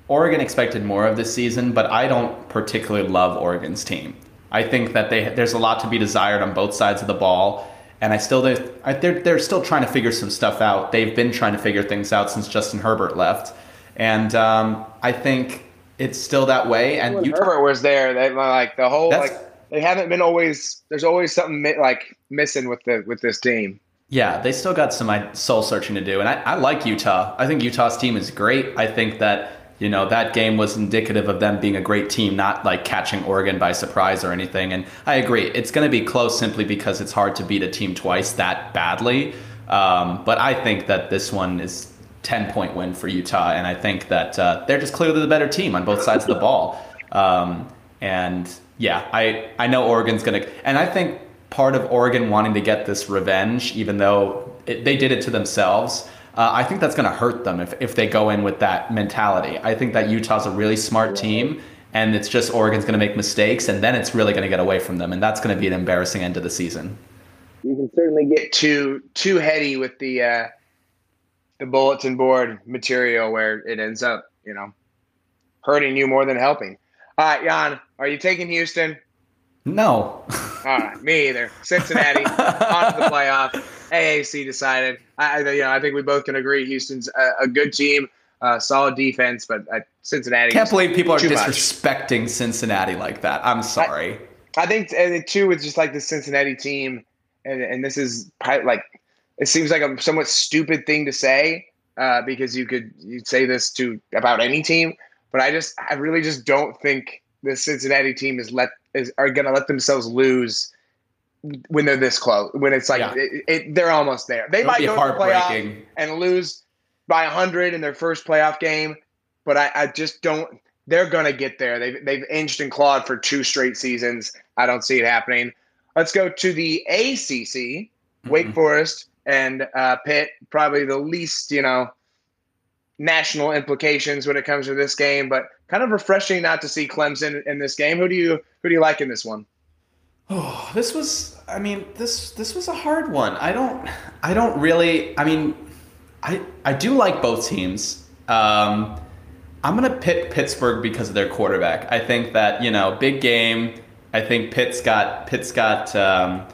Speaker 2: Oregon expected more of this season, but I don't particularly love Oregon's team. I think that they there's a lot to be desired on both sides of the ball, and I still they're they're still trying to figure some stuff out. They've been trying to figure things out since Justin Herbert left, and um, I think it's still that way. And
Speaker 1: Utah, Herbert was there, they like the whole like they haven't been always. There's always something like missing with the with this team.
Speaker 2: Yeah, they still got some soul searching to do, and I, I like Utah. I think Utah's team is great. I think that you know that game was indicative of them being a great team not like catching oregon by surprise or anything. And i agree it's going to be close simply because it's hard to beat a team twice that badly. Um, but i think that this one is 10 point win for utah and i think that uh, they're just clearly the better team on both sides of the (laughs) ball. Um, and yeah i i know oregon's going to and i think part of oregon wanting to get this revenge even though it, they did it to themselves uh, I think that's going to hurt them if, if they go in with that mentality. I think that Utah's a really smart team, and it's just Oregon's going to make mistakes, and then it's really going to get away from them, and that's going to be an embarrassing end to the season.
Speaker 1: You can certainly get too too heady with the uh, the bulletin board material where it ends up, you know, hurting you more than helping. All right, Jan, are you taking Houston?
Speaker 2: No.
Speaker 1: All right, me either. Cincinnati (laughs) on to the playoff. AAC decided. I, you know, I think we both can agree Houston's a, a good team, uh, solid defense, but uh, Cincinnati.
Speaker 2: Can't believe people are disrespecting much. Cincinnati like that. I'm sorry.
Speaker 1: I, I think and too it's just like the Cincinnati team, and, and this is probably like it seems like a somewhat stupid thing to say uh, because you could you say this to about any team, but I just I really just don't think the Cincinnati team is let is are going to let themselves lose when they're this close. When it's like yeah. it, it, they're almost there. They It'll might go to the playoff and lose by hundred in their first playoff game, but I, I just don't. They're going to get there. They've they've inched and clawed for two straight seasons. I don't see it happening. Let's go to the ACC. Mm-hmm. Wake Forest and uh, Pitt, probably the least you know national implications when it comes to this game, but kind of refreshing not to see Clemson in this game. Who do you who do you like in this one?
Speaker 2: Oh, (sighs) this was I mean, this this was a hard one. I don't I don't really I mean I I do like both teams. Um, I'm gonna pick Pittsburgh because of their quarterback. I think that, you know, big game. I think Pitt's got Pitt's got um,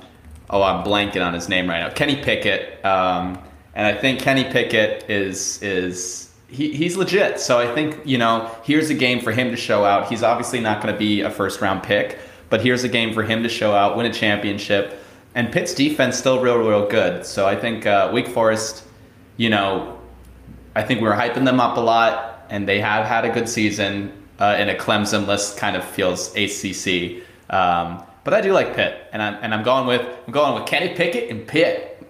Speaker 2: oh I'm blanking on his name right now. Kenny Pickett. Um, and I think Kenny Pickett is is he, he's legit. So I think, you know, here's a game for him to show out. He's obviously not going to be a first round pick, but here's a game for him to show out, win a championship. And Pitt's defense still real, real good. So I think uh, Wake Forest, you know, I think we are hyping them up a lot, and they have had a good season. Uh, and a Clemson list kind of feels ACC. Um, but I do like Pitt, and I'm and I'm going with I'm going with Kenny Pickett and Pitt.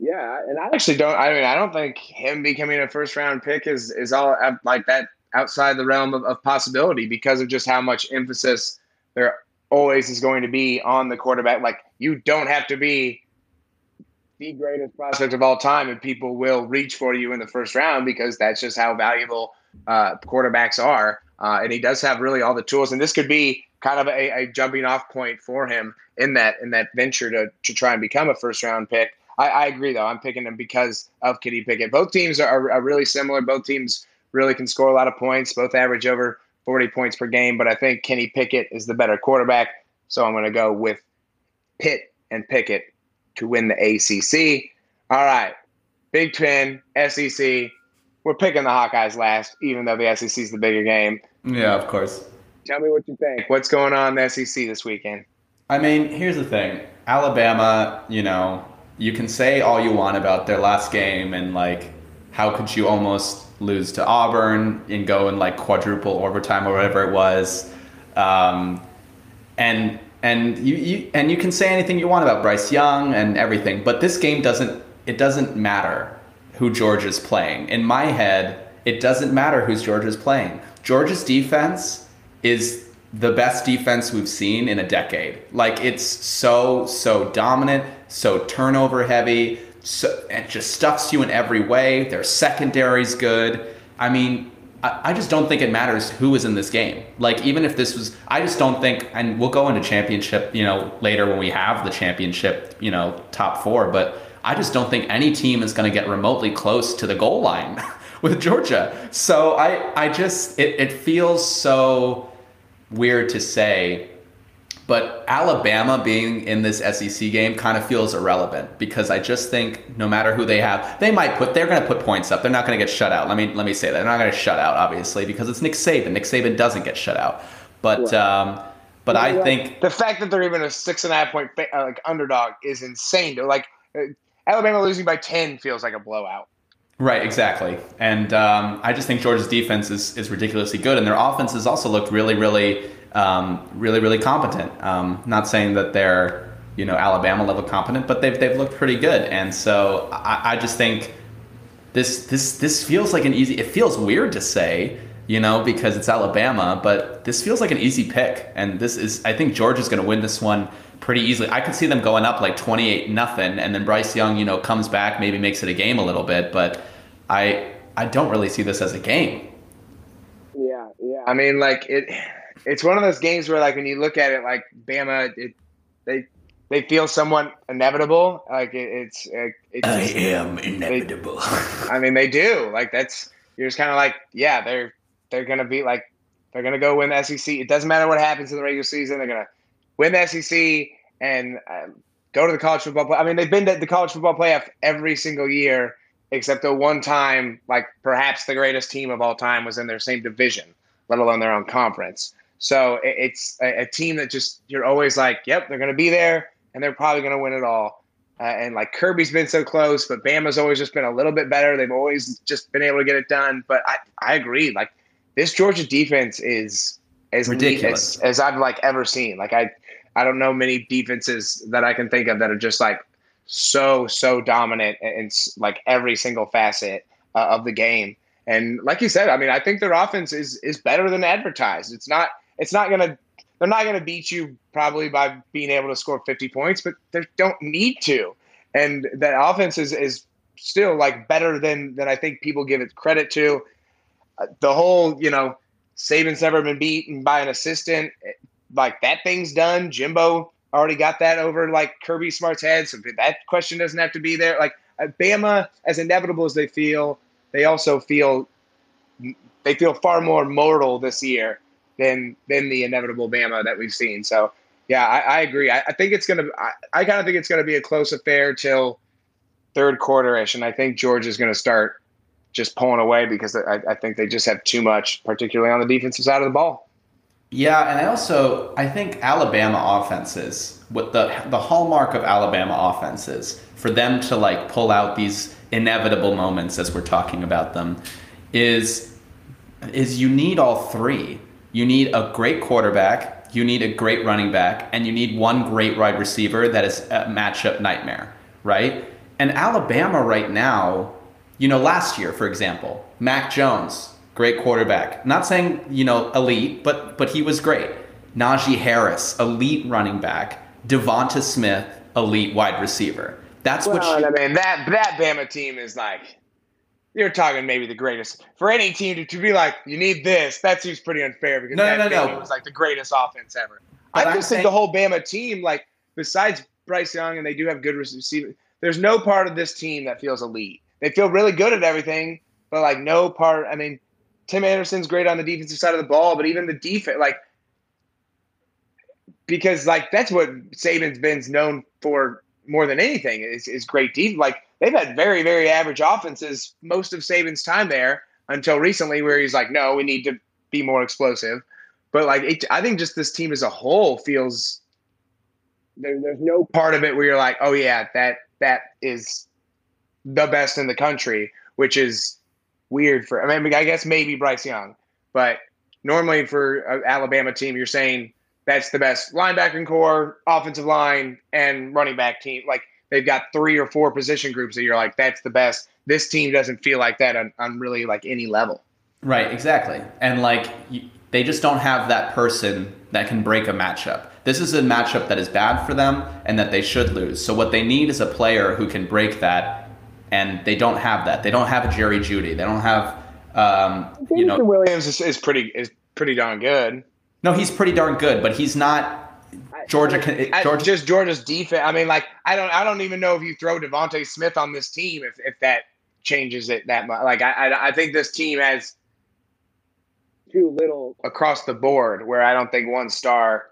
Speaker 1: Yeah, and I actually don't. I mean, I don't think him becoming a first round pick is is all uh, like that outside the realm of, of possibility because of just how much emphasis there always is going to be on the quarterback. Like you don't have to be the greatest prospect of all time, and people will reach for you in the first round because that's just how valuable uh, quarterbacks are. Uh, and he does have really all the tools, and this could be kind of a, a jumping off point for him in that in that venture to to try and become a first round pick. I, I agree, though. I'm picking him because of Kenny Pickett. Both teams are, are really similar. Both teams really can score a lot of points. Both average over 40 points per game. But I think Kenny Pickett is the better quarterback. So I'm going to go with Pitt and Pickett to win the ACC. All right. Big Ten, SEC. We're picking the Hawkeyes last, even though the SEC is the bigger game.
Speaker 2: Yeah, of course.
Speaker 1: Tell me what you think. What's going on in the SEC this weekend?
Speaker 2: I mean, here's the thing Alabama, you know, you can say all you want about their last game and like how could you almost lose to Auburn and go in like quadruple overtime or whatever it was, um, and and you, you and you can say anything you want about Bryce Young and everything, but this game doesn't it doesn't matter who Georgia's playing. In my head, it doesn't matter who's Georgia's playing. Georgia's defense is the best defense we've seen in a decade. Like it's so so dominant, so turnover heavy, so it just stuffs you in every way. Their secondary's good. I mean, I, I just don't think it matters who is in this game. Like even if this was, I just don't think, and we'll go into championship, you know, later when we have the championship, you know, top four. But I just don't think any team is going to get remotely close to the goal line (laughs) with Georgia. So I, I just, it, it feels so weird to say, but Alabama being in this SEC game kind of feels irrelevant because I just think no matter who they have, they might put they're going to put points up. They're not going to get shut out. Let me let me say that they're not going to shut out obviously because it's Nick Saban. Nick Saban doesn't get shut out, but. Um, but I think
Speaker 1: the fact that they're even a six and a half point uh, like underdog is insane. They're like uh, Alabama losing by ten feels like a blowout.
Speaker 2: Right, exactly. And um, I just think Georgia's defense is, is ridiculously good, and their offense has also looked really, really, um, really, really competent. Um, not saying that they're you know Alabama level competent, but they've they've looked pretty good. And so I, I just think this this this feels like an easy. It feels weird to say, you know, because it's Alabama, but this feels like an easy pick. And this is I think Georgia's going to win this one pretty easily. I could see them going up like 28 nothing and then Bryce Young, you know, comes back, maybe makes it a game a little bit, but I I don't really see this as a game.
Speaker 1: Yeah, yeah. I mean, like it, it's one of those games where, like, when you look at it, like Bama, it, they they feel somewhat inevitable. Like it, it's, it, it's
Speaker 2: I just, am inevitable.
Speaker 1: They, I mean, they do. Like that's you're just kind of like, yeah, they're they're gonna be like they're gonna go win the SEC. It doesn't matter what happens in the regular season. They're gonna win the SEC and uh, go to the college football. Play- I mean, they've been to the college football playoff every single year except the one time, like perhaps the greatest team of all time was in their same division, let alone their own conference. So it's a, a team that just you're always like, yep, they're going to be there, and they're probably going to win it all. Uh, and like Kirby's been so close, but Bama's always just been a little bit better. They've always just been able to get it done. But I, I agree. Like this Georgia defense is as ridiculous as, as I've like ever seen. Like I, I don't know many defenses that I can think of that are just like so so dominant in, like every single facet uh, of the game. And like you said, I mean, I think their offense is is better than advertised. It's not it's not gonna they're not gonna beat you probably by being able to score 50 points, but they don't need to. And that offense is is still like better than than I think people give it credit to. Uh, the whole, you know, Saban's never been beaten by an assistant. Like that thing's done. Jimbo already got that over like Kirby Smart's head, so that question doesn't have to be there. Like uh, Bama, as inevitable as they feel, they also feel they feel far more mortal this year than than the inevitable Bama that we've seen. So yeah, I, I agree. I, I, think it's gonna. I, I kind of think it's gonna be a close affair till third quarter-ish, and I think George is gonna start just pulling away because I, I think they just have too much, particularly on the defensive side of the ball.
Speaker 2: Yeah, and I also I think Alabama offenses, what the the hallmark of Alabama offenses, for them to like pull out these inevitable moments as we're talking about them, is is you need all three. You need a great quarterback, you need a great running back, and you need one great wide receiver that is a matchup nightmare, right? And Alabama right now, you know, last year, for example, Mac Jones, great quarterback. Not saying you know elite, but but he was great. Najee Harris, elite running back. Devonta Smith, elite wide receiver. That's well, what.
Speaker 1: She, I mean that that Bama team is like. You're talking maybe the greatest for any team to, to be like you need this. That seems pretty unfair because
Speaker 2: no,
Speaker 1: that
Speaker 2: no, no,
Speaker 1: was like the greatest offense ever. But I just think the whole Bama team, like besides Bryce Young, and they do have good receivers. There's no part of this team that feels elite. They feel really good at everything, but like no part. I mean, Tim Anderson's great on the defensive side of the ball, but even the defense, like, because like that's what Saban's been known for more than anything is, is great defense. Like they've had very, very average offenses most of Saban's time there until recently, where he's like, no, we need to be more explosive. But like, it, I think just this team as a whole feels there, there's no part of it where you're like, oh yeah, that that is the best in the country, which is weird for. I mean, I guess maybe Bryce Young, but normally for an Alabama team, you're saying that's the best linebacking corps, offensive line, and running back team. Like they've got three or four position groups that you're like, that's the best. This team doesn't feel like that on, on really like any level.
Speaker 2: Right, exactly. And like they just don't have that person that can break a matchup. This is a matchup that is bad for them and that they should lose. So what they need is a player who can break that, and they don't have that. They don't have a Jerry Jeudy. They don't have, um, you know,
Speaker 1: Williams is, is pretty is pretty darn good.
Speaker 2: No, he's pretty darn good, but he's not. Georgia can
Speaker 1: Georgia, just Georgia's defense. I mean, like I don't I don't even know if you throw Devonta Smith on this team if, if that changes it that much. Like I, I I think this team has too little across the board where I don't think one star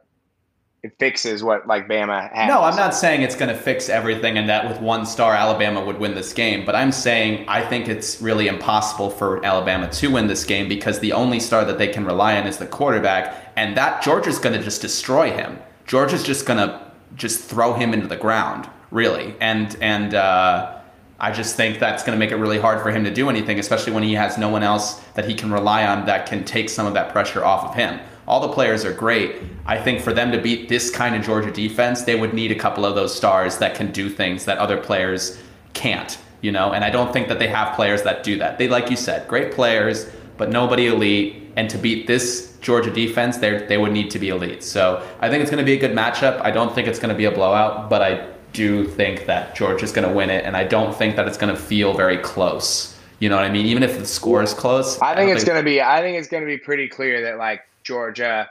Speaker 1: it fixes what like Bama has.
Speaker 2: No, I'm not saying it's going to fix everything and that with one star Alabama would win this game, but I'm saying I think it's really impossible for Alabama to win this game because the only star that they can rely on is the quarterback and that Georgia's going to just destroy him. Georgia's just going to just throw him into the ground, really. And and uh I just think that's to make it really hard for him to do anything, especially when he has no one else that he can rely on that can take some of that pressure off of him. All the players are great. I think for them to beat this kind of Georgia defense, they would need a couple of those stars that can do things that other players can't, you know? And I don't think that they have players that do that. They, like you said, great players, but nobody elite. And to beat this Georgia defense, they they would need to be elite. So I think it's going to be a good matchup. I don't think it's going to be a blowout, but I do think that Georgia is going to win it, and I don't think that it's going to feel very close. You know what I mean? Even if the score is close,
Speaker 1: I think I it's going to be. I think it's going to be pretty clear that like Georgia,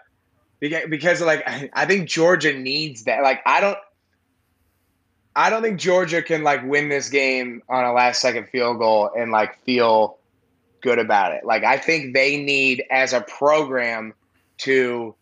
Speaker 1: because like I think Georgia needs that. Like I don't. I don't think Georgia can like win this game on a last second field goal and like feel good about it. Like I think they need as a program to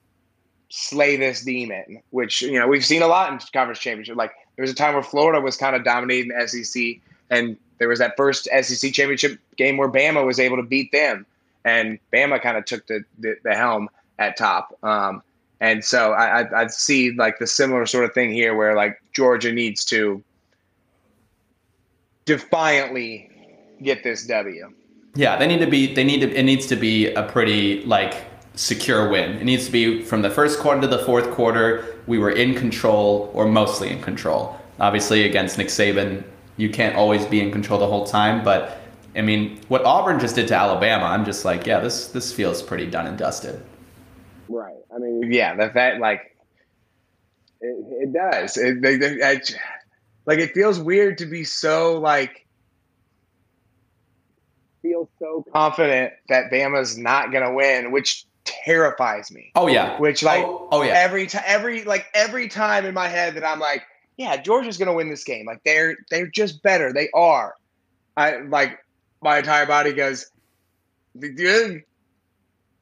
Speaker 1: slay this demon, which you know we've seen a lot in conference championship. Like there was a time where Florida was kind of dominating the SEC, and there was that first SEC championship game where Bama was able to beat them, and Bama kind of took the, the, the helm at top. Um, and so I, I I'd see like the similar sort of thing here, where like Georgia needs to defiantly get this W.
Speaker 2: Yeah, they need to be. They need to. It needs to be a pretty like secure win. It needs to be from the first quarter to the fourth quarter. We were in control or mostly in control. Obviously, against Nick Saban, you can't always be in control the whole time. But I mean, what Auburn just did to Alabama, I'm just like, yeah, this this feels pretty done and dusted.
Speaker 1: Right. I mean, yeah, the fact like it, it does. It, they, they, I, like it feels weird to be so like feel so confident that Bama's not going to win, which terrifies me.
Speaker 2: Oh yeah.
Speaker 1: Which like oh, oh yeah. Every time every like every time in my head that I'm like, yeah, Georgia's gonna win this game. Like they're they're just better. They are. I like my entire body goes, dude,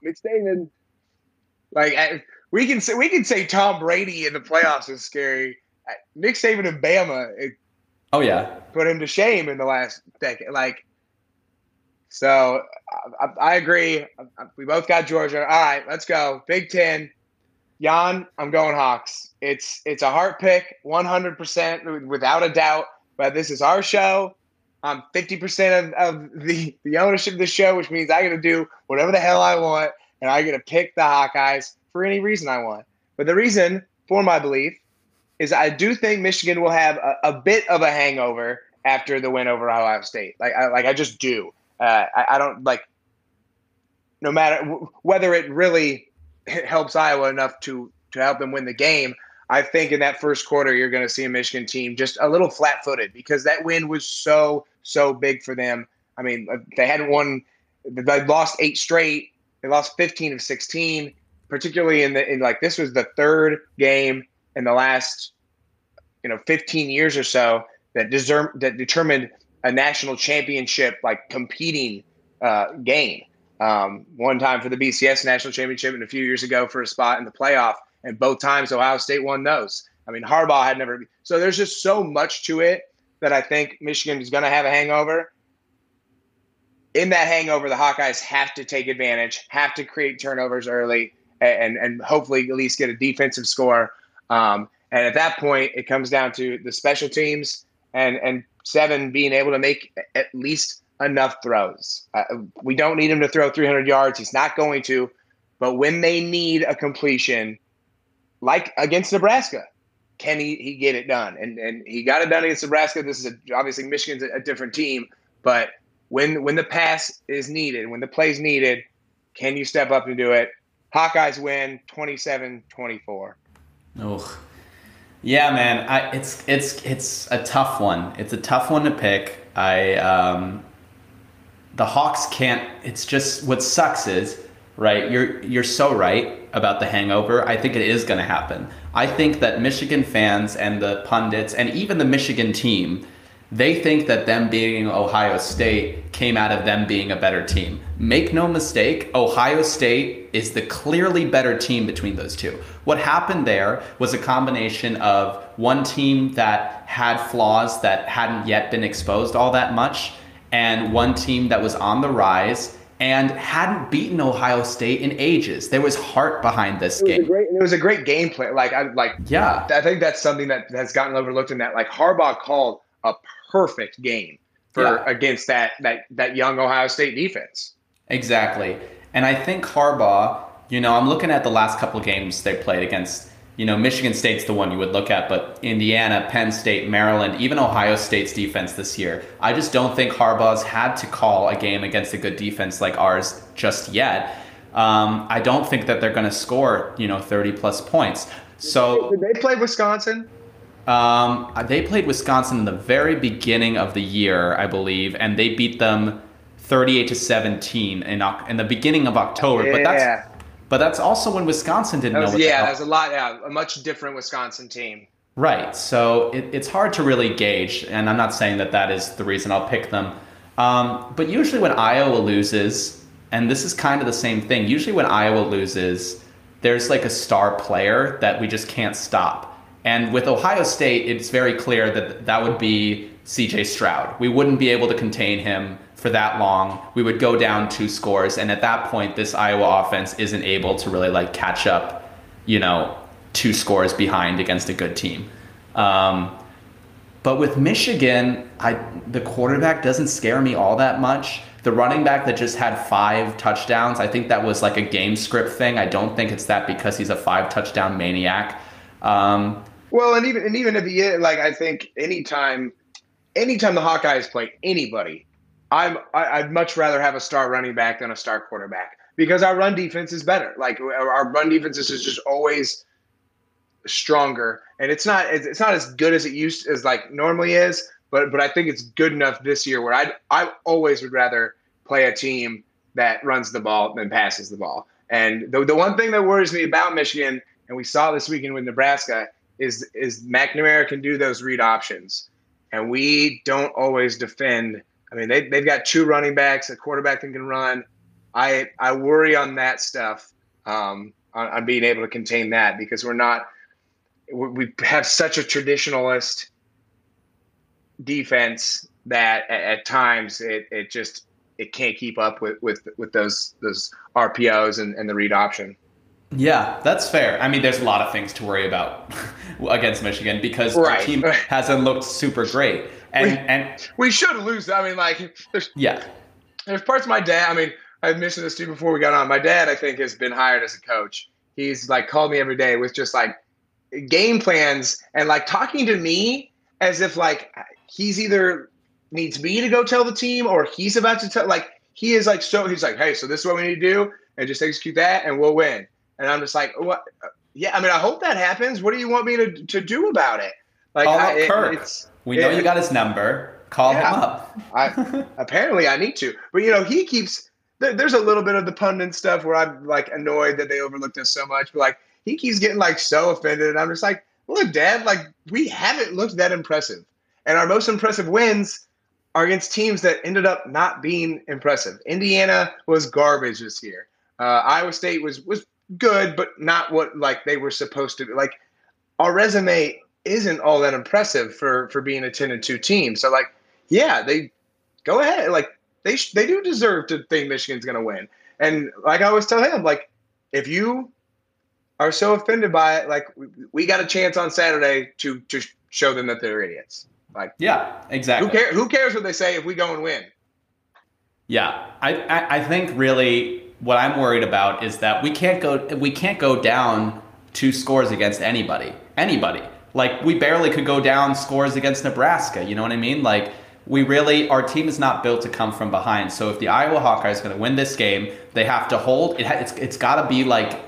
Speaker 1: Nick Saban. Like I, we can say we can say Tom Brady in the playoffs is scary. Nick Saban and Bama. It,
Speaker 2: oh yeah.
Speaker 1: Put him to shame in the last decade. Like so I, I, agree. We both got Georgia. All right, let's go. Big Ten. Jan, I'm going Hawks. It's it's a heart pick, 100% without a doubt. But this is our show. I'm 50% of, of the, the ownership of the show, which means I got to do whatever the hell I want, and I get to pick the Hawkeyes for any reason I want. But the reason for my belief is I do think Michigan will have a, a bit of a hangover after the win over Ohio State. Like I, like I just do. Uh, I, I, don't like no matter whether it really helps Iowa enough to to help them win the game. I think in that first quarter you're going to see a Michigan team just a little flat-footed because that win was so so big for them. I mean, uh, they hadn't won. They lost eight straight. They lost 15 of 16. Particularly in the in like this was the third game in the last you know 15 years or so that deserve that determined a national championship like competing uh, game. Um, one time for the BCS national championship and a few years ago for a spot in the playoff, and both times Ohio State won those. I mean, Harbaugh had never. So there's just so much to it that I think Michigan is going to have a hangover. In that hangover, the Hawkeyes have to take advantage, have to create turnovers early, and and hopefully at least get a defensive score. Um, and at that point, it comes down to the special teams and and seven being able to make at least enough throws. Uh, we don't need him to throw 300 yards. He's not going to. But when they need a completion, like against Nebraska, can he, he get it done? And and he got it done against Nebraska. This is a, obviously Michigan's a, a different team, but when when the pass is needed, when the play's needed, can you step up and do it? Hawkeyes win 27-24.
Speaker 2: Oh. Yeah, man. I, it's it's it's a tough one. It's a tough one to pick. I um, the Hawks can't. It's just what sucks is right. You're you're so right about the hangover. I think it is going to happen. I think that Michigan fans and the pundits and even the Michigan team, they think that them beating Ohio State came out of them being a better team. Make no mistake, Ohio State is the clearly better team between those two. What happened there was a combination of one team that had flaws that hadn't yet been exposed all that much and one team that was on the rise and hadn't beaten Ohio State in ages. There was heart behind this
Speaker 1: it
Speaker 2: game.
Speaker 1: Great, it was a great game plan. Like I like
Speaker 2: yeah.
Speaker 1: I think that's something that has gotten overlooked in that. Like Harbaugh called a perfect game for yeah. against that that that young Ohio State defense.
Speaker 2: Exactly. And I think Harbaugh, you know, I'm looking at the last couple of games they played against you know, Michigan State's the one you would look at, but Indiana, Penn State, Maryland, even Ohio State's defense this year. I just don't think Harbaugh's had to call a game against a good defense like ours just yet. Um, I don't think that they're going to score, you know, 30 plus points. So
Speaker 1: did they play Wisconsin?
Speaker 2: Um, they played Wisconsin in the very beginning of the year, I believe, and they beat them 38 to 17 in, in the beginning of October.
Speaker 1: Yeah.
Speaker 2: But that's but that's also when Wisconsin didn't
Speaker 1: was,
Speaker 2: know.
Speaker 1: yeah, there's a lot. Yeah, a much different Wisconsin team.
Speaker 2: Right. So it, it's hard to really gauge, and I'm not saying that that is the reason I'll pick them. Um, but usually when Iowa loses, and this is kind of the same thing. Usually when Iowa loses, there's like a star player that we just can't stop. And with Ohio State, it's very clear that that would be CJ Stroud. We wouldn't be able to contain him for that long, we would go down two scores. And at that point, this Iowa offense isn't able to really like catch up, you know, two scores behind against a good team. Um, but with Michigan, I the quarterback doesn't scare me all that much. The running back that just had five touchdowns, I think that was like a game script thing. I don't think it's that because he's a five touchdown maniac. Um,
Speaker 1: well, and even and even if he is, like I think anytime anytime the Hawkeyes play anybody, I'm I, would much rather have a star running back than a star quarterback because our run defense is better. Like our run defense is just always stronger, and it's not it's not as good as it used as like normally is. But but I think it's good enough this year where I I always would rather play a team that runs the ball than passes the ball. And the the one thing that worries me about Michigan, and we saw this weekend with Nebraska, is is McNamara can do those read options, and we don't always defend I mean, they, they've got two running backs, a quarterback that can run. I I worry on that stuff, um, on, on, being able to contain that because we're not. We have such a traditionalist defense that at, at times it, it just it can't keep up with with with those those RPOs and, and the read option.
Speaker 2: Yeah, that's fair. I mean, there's a lot of things to worry about (laughs) against Michigan because right. the team hasn't looked super great and
Speaker 1: we,
Speaker 2: and
Speaker 1: we should lose. I mean, like there's
Speaker 2: yeah,
Speaker 1: there's parts of my dad. I mean, I mentioned this to you before we got on. My dad, I think, has been hired as a coach. He's like called me every day with just like game plans and like talking to me as if like he's either needs me to go tell the team or he's about to tell like he is like so he's like hey so this is what we need to do and just execute that and we'll win and i'm just like what yeah i mean i hope that happens what do you want me to, to do about it
Speaker 2: like I, it, it's we know you got his number. Call yeah, him up.
Speaker 1: I, (laughs) apparently, I need to. But you know, he keeps. There, there's a little bit of the pundit stuff where I'm like annoyed that they overlooked us so much. But like, he keeps getting like so offended, and I'm just like, look, Dad, like we haven't looked that impressive, and our most impressive wins are against teams that ended up not being impressive. Indiana was garbage this year. Uh, Iowa State was was good, but not what like they were supposed to be. Like our resume isn't all that impressive for for being a 10 and 2 team. So like, yeah, they go ahead. Like they they do deserve to think Michigan's going to win. And like I always tell him, like if you are so offended by it, like we, we got a chance on Saturday to to show them that they're idiots. Like,
Speaker 2: yeah, exactly.
Speaker 1: Who cares? Who cares what they say if we go and win?
Speaker 2: Yeah, I, I, I think really what I'm worried about is that we can't go we can't go down two scores against anybody. Anybody. Like we barely could go down scores against Nebraska. You know what I mean? Like we really our team is not built to come from behind. So if the Iowa Hawkeyes are going to win this game, they have to hold. It, it's it's got to be like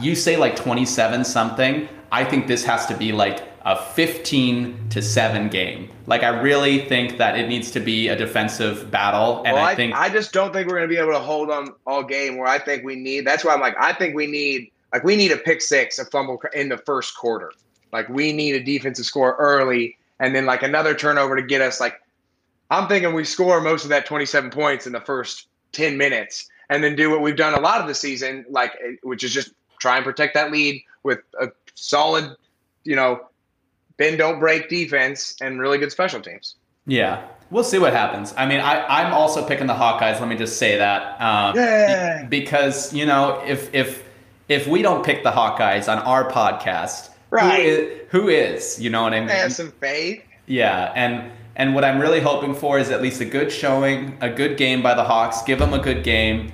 Speaker 2: you say like 27 something. I think this has to be like a 15 to 7 game. Like I really think that it needs to be a defensive battle and
Speaker 1: well,
Speaker 2: I think
Speaker 1: I just don't think we're going to be able to hold on all game where I think we need That's why I'm like I think we need like we need a pick 6, a fumble in the first quarter. Like we need a defensive score early and then like another turnover to get us like I'm thinking we score most of that 27 points in the first 10 minutes and then do what we've done a lot of the season like eh, which is just try and protect that lead with a solid, you know, bend don't break defense and really good special teams.
Speaker 2: Yeah, we'll see what happens. I mean, I, I'm also picking the Hawkeyes. Let me just say that um,
Speaker 1: yeah.
Speaker 2: because you know if if if we don't pick the Hawkeyes on our podcast,
Speaker 1: right?
Speaker 2: Who is, who is you know what I mean?
Speaker 1: Have some faith.
Speaker 2: Yeah, and and what I'm really hoping for is at least a good showing, a good game by the Hawks. Give them a good game.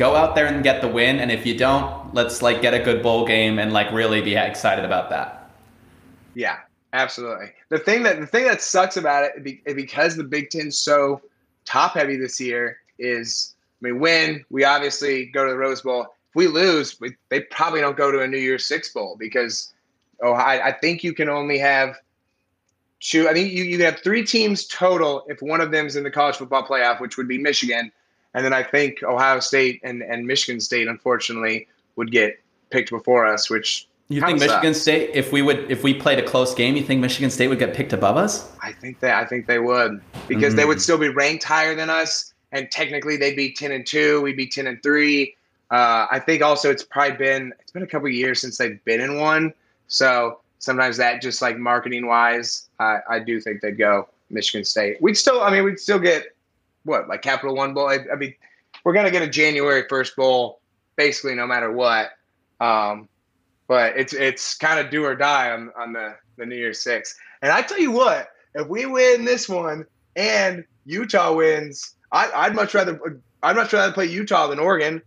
Speaker 2: Go out there and get the win. And if you don't, let's like get a good bowl game and like really be excited about that.
Speaker 1: Yeah, Absolutely. The thing that the thing that sucks about it because the Big Ten's so top heavy this year is I mean, win we obviously go to the Rose Bowl. If we lose, we, they probably don't go to a New Year's Six bowl because oh, I, I think you can only have two. I think you you have three teams total if one of them's in the college football playoff, which would be Michigan, and then I think Ohio State and and Michigan State unfortunately would get picked before us, which
Speaker 2: you think Michigan State, if we would, if we played a close game, you think Michigan State would get picked above us?
Speaker 1: I think that I think they would because mm. they would still be ranked higher than us, and technically they'd be ten and two, we'd be ten and three. Uh, I think also it's probably been it's been a couple years since they've been in one, so sometimes that just like marketing wise, I, I do think they'd go Michigan State. We'd still, I mean, we'd still get what like Capital One Bowl. I, I mean, we're gonna get a January first bowl basically no matter what. Um, but it's it's kind of do or die on, on the, the New Year's Six. And I tell you what, if we win this one and Utah wins, I, I'd much rather I'd much rather play Utah than Oregon.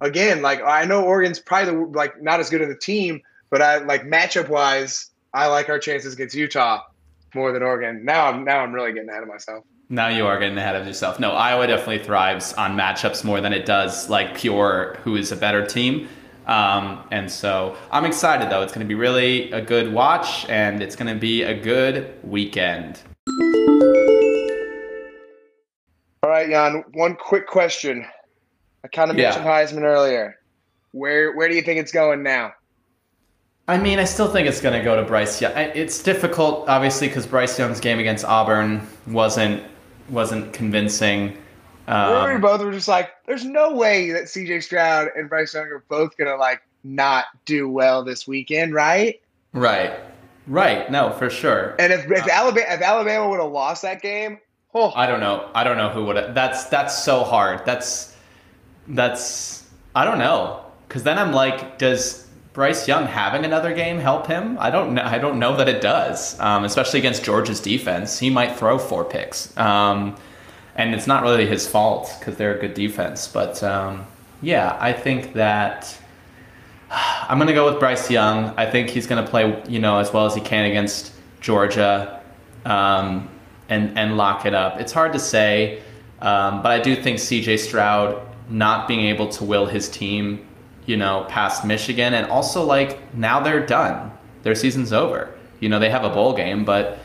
Speaker 1: Again, like I know Oregon's probably the, like not as good of a team, but I like matchup wise, I like our chances against Utah more than Oregon. Now I'm now I'm really getting ahead of myself.
Speaker 2: Now you are getting ahead of yourself. No, Iowa definitely thrives on matchups more than it does like pure who is a better team. Um, and so I'm excited though. It's going to be really a good watch and it's going to be a good weekend.
Speaker 1: All right, Jan, one quick question. I kind of mentioned yeah. Heisman earlier. Where where do you think it's going now?
Speaker 2: I mean, I still think it's going to go to Bryce Young. It's difficult, obviously, because Bryce Young's game against Auburn wasn't wasn't convincing.
Speaker 1: Um, we both were just like, there's no way that CJ Stroud and Bryce Young are both gonna like not do well this weekend, right?
Speaker 2: Right. Right. No, for sure.
Speaker 1: And if, if uh, Alabama if Alabama would have lost that game,
Speaker 2: oh. I don't know. I don't know who would have. That's that's so hard. That's that's I don't know. Because then I'm like, does Bryce Young having another game help him? I don't know. I don't know that it does. Um, especially against Georgia's defense, he might throw four picks. Um, and it's not really his fault because they're a good defense. But um, yeah, I think that (sighs) I'm going to go with Bryce Young. I think he's going to play, you know, as well as he can against Georgia, um, and and lock it up. It's hard to say, um, but I do think C.J. Stroud not being able to will his team, you know, past Michigan, and also like now they're done. Their season's over. You know, they have a bowl game, but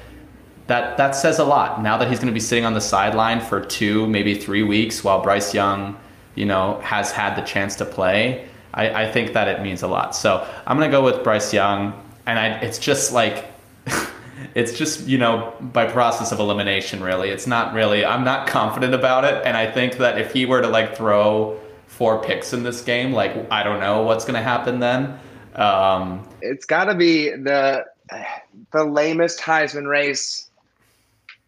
Speaker 2: that that says a lot. Now that he's going to be sitting on the sideline for two, maybe three weeks, while Bryce Young, you know, has had the chance to play, I, I think that it means a lot. So I'm going to go with Bryce Young, and I, it's just like. (laughs) it's just you know by process of elimination really it's not really i'm not confident about it and i think that if he were to like throw four picks in this game. Like i don't know what's going to happen then. Um,
Speaker 1: it's got to be the the lamest heisman race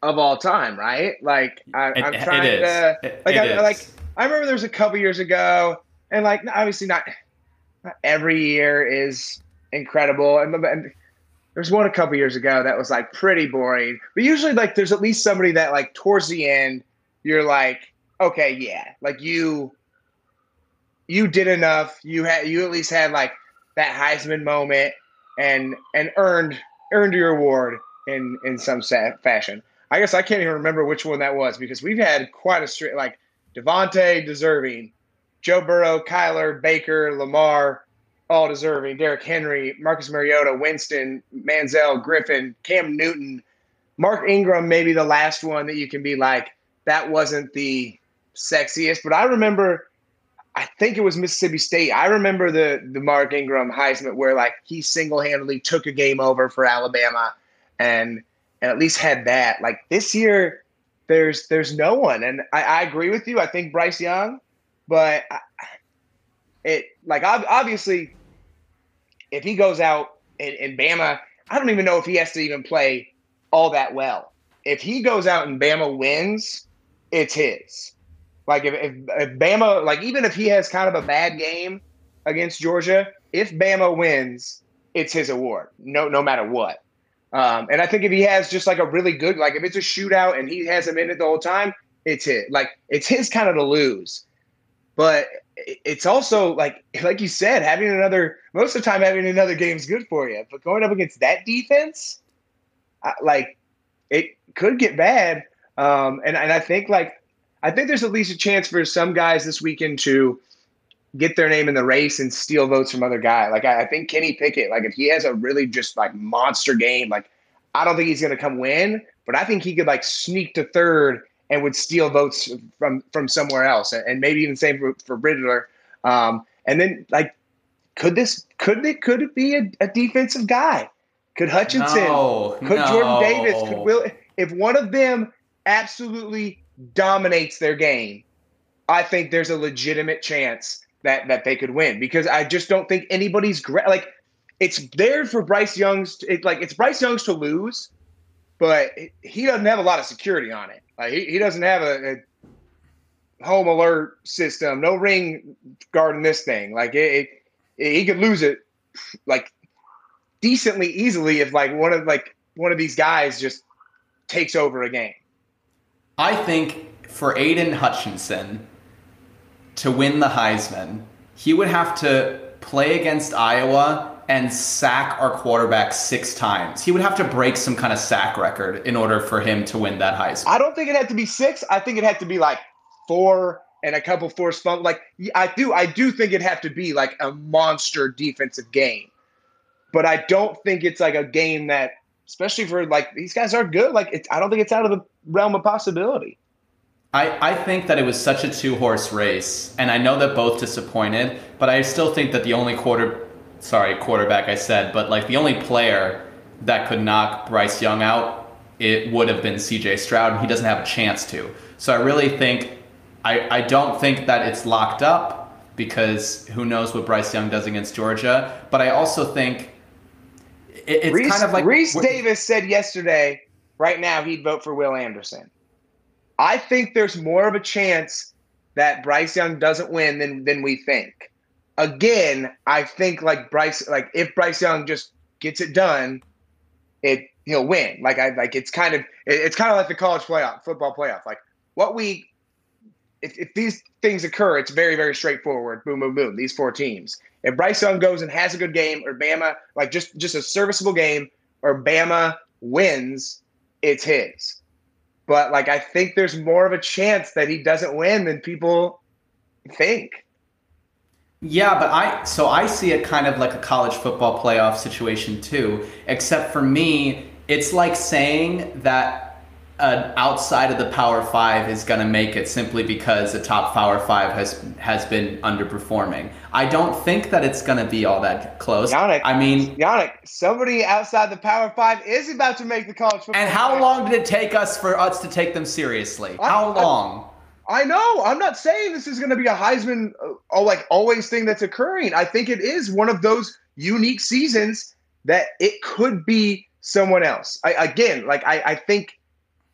Speaker 1: of all time, right? Like I, am trying to like it I, like I remember there was a couple years ago, and like obviously not, not every year is incredible, and, and there's one a couple years ago that was like pretty boring. But usually, like, there's at least somebody that like towards the end, you're like, okay, yeah, like you, you did enough. You had you at least had like that Heisman moment and and earned earned your award in in some fashion. I guess I can't even remember which one that was because we've had quite a straight like Davante deserving, Joe Burrow, Kyler, Baker, Lamar, all deserving. Derrick Henry, Marcus Mariota, Winston, Manziel, Griffin, Cam Newton, Mark Ingram, maybe the last one that you can be like, that wasn't the sexiest. But I remember, I think it was Mississippi State. I remember the the Mark Ingram Heisman where like he single handedly took a game over for Alabama, and and at least had that. Like this year, there's there's no one, and I, I agree with you. I think Bryce Young, but I, it like obviously if he goes out in, in Bama, I don't even know if he has to even play all that well. If he goes out and Bama wins, it's his. Like if, if, if Bama, like even if he has kind of a bad game against Georgia, if Bama wins, it's his award. No, no matter what. Um, and I think if he has just like a really good, like if it's a shootout and he has him in it the whole time, it's it. Like it's his kind of to lose. But it's also like (laughs) like you said, having another most of the time having another game is good for you. But going up against that defense, like it could get bad. Um, and and I think like I think there's at least a chance for some guys this weekend to get their name in the race and steal votes from other guy. Like I, I think Kenny Pickett, like if he has a really just like monster game, like I don't think he's gonna come win, but I think he could like sneak to third and would steal votes from from somewhere else, and maybe even same for, for Bridger. Um, and then like, could this could it could it be a, a defensive guy? Could Hutchinson? No, could no. Jordan Davis? Could Will? If one of them absolutely dominates their game, I think there's a legitimate chance that that they could win because I just don't think anybody's gra- like it's there for Bryce Young's it, like it's Bryce Young's to lose, but he doesn't have a lot of security on it. Like he, he doesn't have a, a home alert system, no ring guarding this thing. Like it, it, he could lose it like decently easily if like one of like one of these guys just takes over a game.
Speaker 2: I think for Aidan Hutchinson to win the Heisman, he would have to play against Iowa and sack our quarterback six times. He would have to break some kind of sack record in order for him to win that Heisman.
Speaker 1: I don't think it had to be six. I think it had to be like four and a couple forced fumbles. Like I do, I do think it have to be like a monster defensive game. But I don't think it's like a game that, especially for like these guys are good. Like it's, I don't think it's out of the realm of possibility.
Speaker 2: I, I think that it was such a two horse race, and I know that both disappointed, but I still think that the only quarter sorry, quarterback I said, but like the only player that could knock Bryce Young out, it would have been CJ Stroud, and he doesn't have a chance to. So I really think, I, I don't think that it's locked up because who knows what Bryce Young does against Georgia. But I also think it, it's
Speaker 1: Rece,
Speaker 2: kind of like.
Speaker 1: Rece Davis said yesterday, right now, he'd vote for Will Anderson. I think there's more of a chance that Bryce Young doesn't win than, than we think again, I think like Bryce, like if Bryce Young just gets it done, it he'll win. Like I like it's kind of it's kind of like the college playoff, football playoff. Like what we if, if these things occur, it's very very straightforward. Boom boom boom. These four teams. If Bryce Young goes and has a good game, or Bama like just just a serviceable game, or Bama wins, it's his. But like I think there's more of a chance that he doesn't win than people think.
Speaker 2: Yeah, but I so I see it kind of like a college football playoff situation too. Except for me, it's like saying that an outside of the Power Five is going to make it simply because the top Power Five has has been underperforming. I don't think that it's going to be all that close.
Speaker 1: Yannick,
Speaker 2: I mean,
Speaker 1: Yannick, somebody outside the Power Five is about to make the college football.
Speaker 2: And how long did it take us for us to take them seriously? How I, long? I,
Speaker 1: I know. I'm not saying this is going to be a Heisman, uh, like always thing that's occurring. I think it is one of those unique seasons that it could be someone else. I, again, like I, I think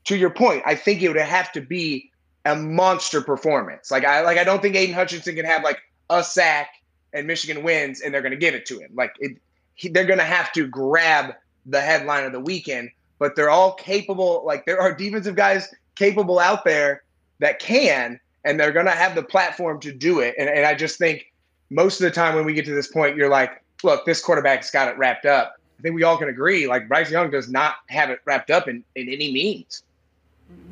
Speaker 1: to your point, I think it would have to be a monster performance. Like I, like I don't think Aidan Hutchinson can have like a sack and Michigan wins and they're going to give it to him. Like it, he, they're going to have to grab the headline of the weekend, but they're all capable. Like there are defensive guys capable out there that can, and they're going to have the platform to do it. And, and I just think most of the time when we get to this point, you're like, look, this quarterback's got it wrapped up. I think we all can agree, like Bryce Young does not have it wrapped up in, in any means.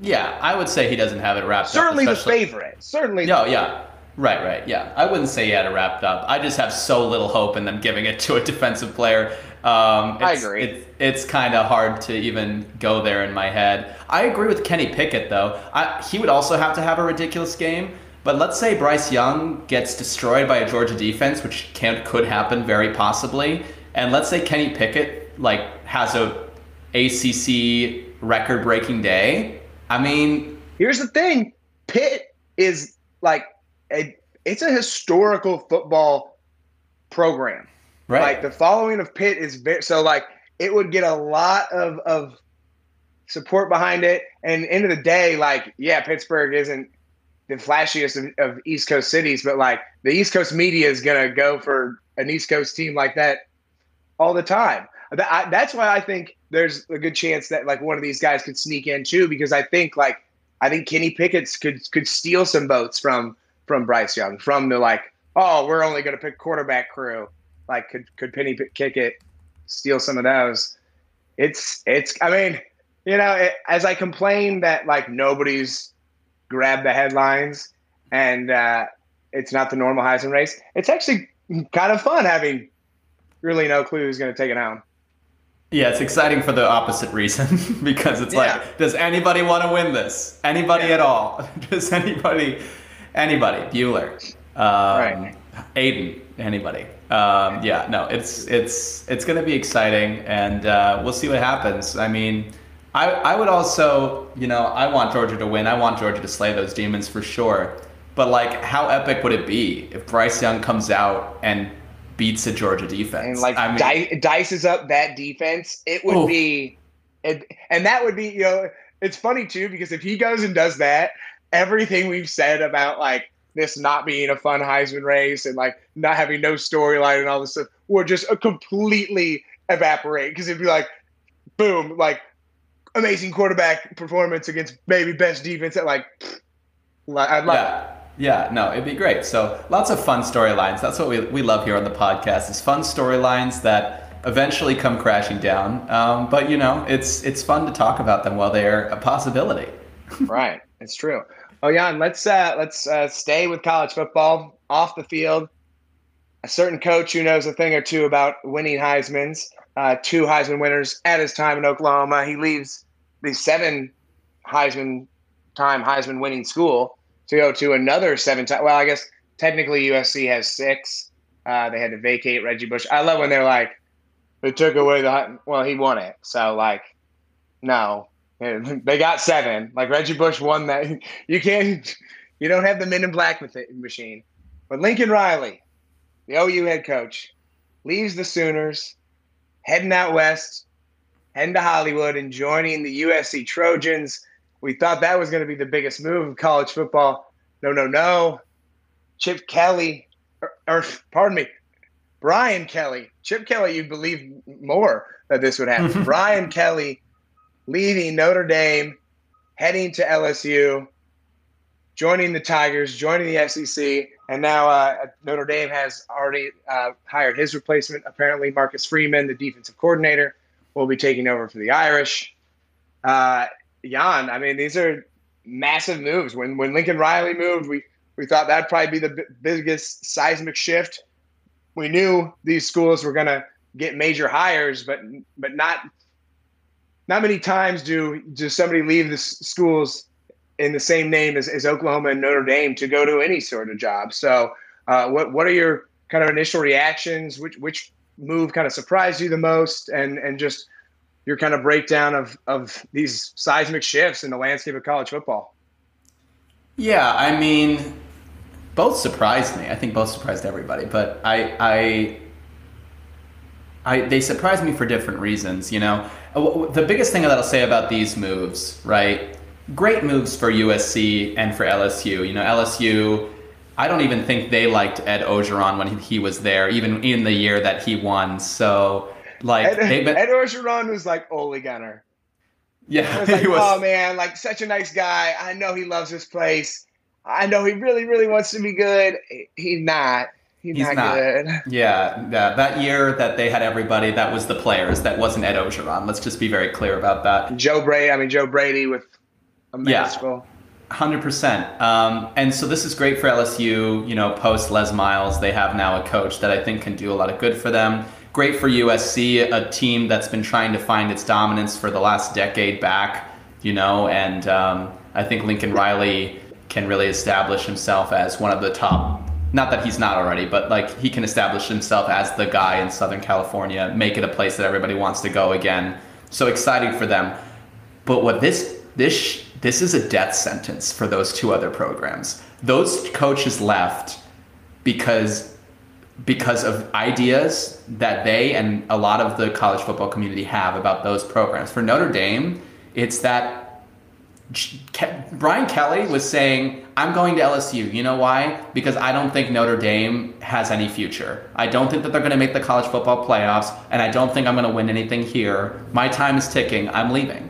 Speaker 2: Yeah, I would say he doesn't have it wrapped
Speaker 1: Certainly
Speaker 2: up.
Speaker 1: Certainly the favorite. Certainly.
Speaker 2: No, yeah. Right, right, yeah. I wouldn't say he had it wrapped up. I just have so little hope in them giving it to a defensive player. Um,
Speaker 1: I agree.
Speaker 2: It's, it's kind of hard to even go there in my head. I agree with Kenny Pickett, though. I, he would also have to have a ridiculous game. But let's say Bryce Young gets destroyed by a Georgia defense, which can could happen very possibly. And let's say Kenny Pickett like has a ACC record-breaking day. I mean,
Speaker 1: here's the thing: Pitt is like a it's a historical football program. Right. Like the following of Pitt is very so like it would get a lot of of support behind it. And end of the day, like yeah, Pittsburgh isn't the flashiest of, of East Coast cities, but like the East Coast media is gonna go for an East Coast team like that all the time. that's why I think there's a good chance that like one of these guys could sneak in too, because I think like I think Kenny Pickett's could could steal some votes from from Bryce Young, from the like, oh, we're only going to pick quarterback crew. Like, could could Penny kick it, steal some of those? It's it's. I mean, you know, it, as I complain that like nobody's grabbed the headlines and uh, it's not the normal Heisman race. It's actually kind of fun having really no clue who's going to take it home.
Speaker 2: Yeah, it's exciting for the opposite reason (laughs) because it's yeah. like, does anybody want to win this? Anybody yeah. at all? (laughs) Does anybody anybody, Bueller, um, right. Aidan, anybody. Um, yeah, no, it's it's it's going to be exciting, and uh, we'll see what happens. I mean, I I would also, you know, I want Georgia to win. I want Georgia to slay those demons for sure. But like, how epic would it be if Bryce Young comes out and beats a Georgia defense
Speaker 1: and like I mean, di- dices up that defense? It would oof. be, it, and that would be, you know, it's funny too because if he goes and does that, everything we've said about like this not being a fun Heisman race and like not having no storyline and all this stuff would just uh, completely evaporate because it'd be like, boom, like amazing quarterback performance against maybe best defense at like, I'd love
Speaker 2: yeah. it. Yeah, no, it'd be great. So lots of fun storylines. That's what we, we love here on the podcast is fun storylines that eventually come crashing down. Um, but you know, it's it's fun to talk about them while they're a possibility. (laughs)
Speaker 1: right. It's true. Oh, Jan, let's uh, let's uh, stay with college football off the field. A certain coach who knows a thing or two about winning Heisman's, uh, two Heisman winners at his time in Oklahoma. He leaves the seven Heisman time Heisman winning school to go to another seven time. Well, I guess technically USC has six. Uh, they had to vacate Reggie Bush. I love when they're like, they took away the well, he won it. So like, no, (laughs) they got seven. Like Reggie Bush won that. (laughs) You can't. You don't have the Men in Black machine. But Lincoln Riley, the OU head coach, leaves the Sooners, heading out west, heading to Hollywood, and joining the USC Trojans. We thought that was going to be the biggest move of college football. No, no, no. Chip Kelly, or, or pardon me, Brian Kelly. Chip Kelly, you'd believe more that this would happen. (laughs) Brian Kelly leaving Notre Dame, heading to LSU, joining the Tigers, joining the SEC, and now uh, Notre Dame has already uh, hired his replacement. Apparently, Marcus Freeman, the defensive coordinator, will be taking over for the Irish. Uh, Jan, I mean, these are massive moves. When when Lincoln Riley moved, we we thought that'd probably be the biggest seismic shift. We knew these schools were to get major hires, but but not not many times do does somebody leave the schools in the same name as, as Oklahoma and Notre Dame to go to any sort of job. So, uh, what what are your kind of initial reactions? Which which move kind of surprised you the most, and and just your kind of breakdown of of these seismic shifts in the landscape of college football?
Speaker 2: Yeah, I mean, both surprised me. I think both surprised everybody, but I I I, they surprised me for different reasons. You know, uh, the biggest thing that I'll say about these moves, right? Great moves for USC and for LSU. You know, LSU. I don't even think they liked Ed Orgeron when he was there, even in the year that he won. So Like
Speaker 1: Ed,
Speaker 2: been,
Speaker 1: Ed Orgeron was like Ole Gunner.
Speaker 2: Yeah,
Speaker 1: was (laughs) like, was, oh man, like such a nice guy. I know he loves this place. I know he really, really wants to be good. He's not. He's, he's not, not, good.
Speaker 2: Yeah, yeah, that year that they had everybody, that was the players. That wasn't Ed Orgeron. Let's just be very clear about that.
Speaker 1: Joe Brady. I mean, Joe Brady with a
Speaker 2: masterful. Yeah. Hundred percent. Um, and so this is great for LSU. You know, post Les Miles, they have now a coach that I think can do a lot of good for them. Great for USC, a team that's been trying to find its dominance for the last decade back. You know, and um, I think Lincoln Riley can really establish himself as one of the top not that he's not already, but like he can establish himself as the guy in Southern California, make it a place that everybody wants to go again. So exciting for them. But what this this this is a death sentence for those two other programs. Those coaches left because because of ideas that they and a lot of the college football community have about those programs. For Notre Dame, it's that Brian Kelly was saying, I'm going to LSU. You know why? Because I don't think Notre Dame has any future. I don't think that they're going to make the college football playoffs, and I don't think I'm going to win anything here. My time is ticking. I'm leaving.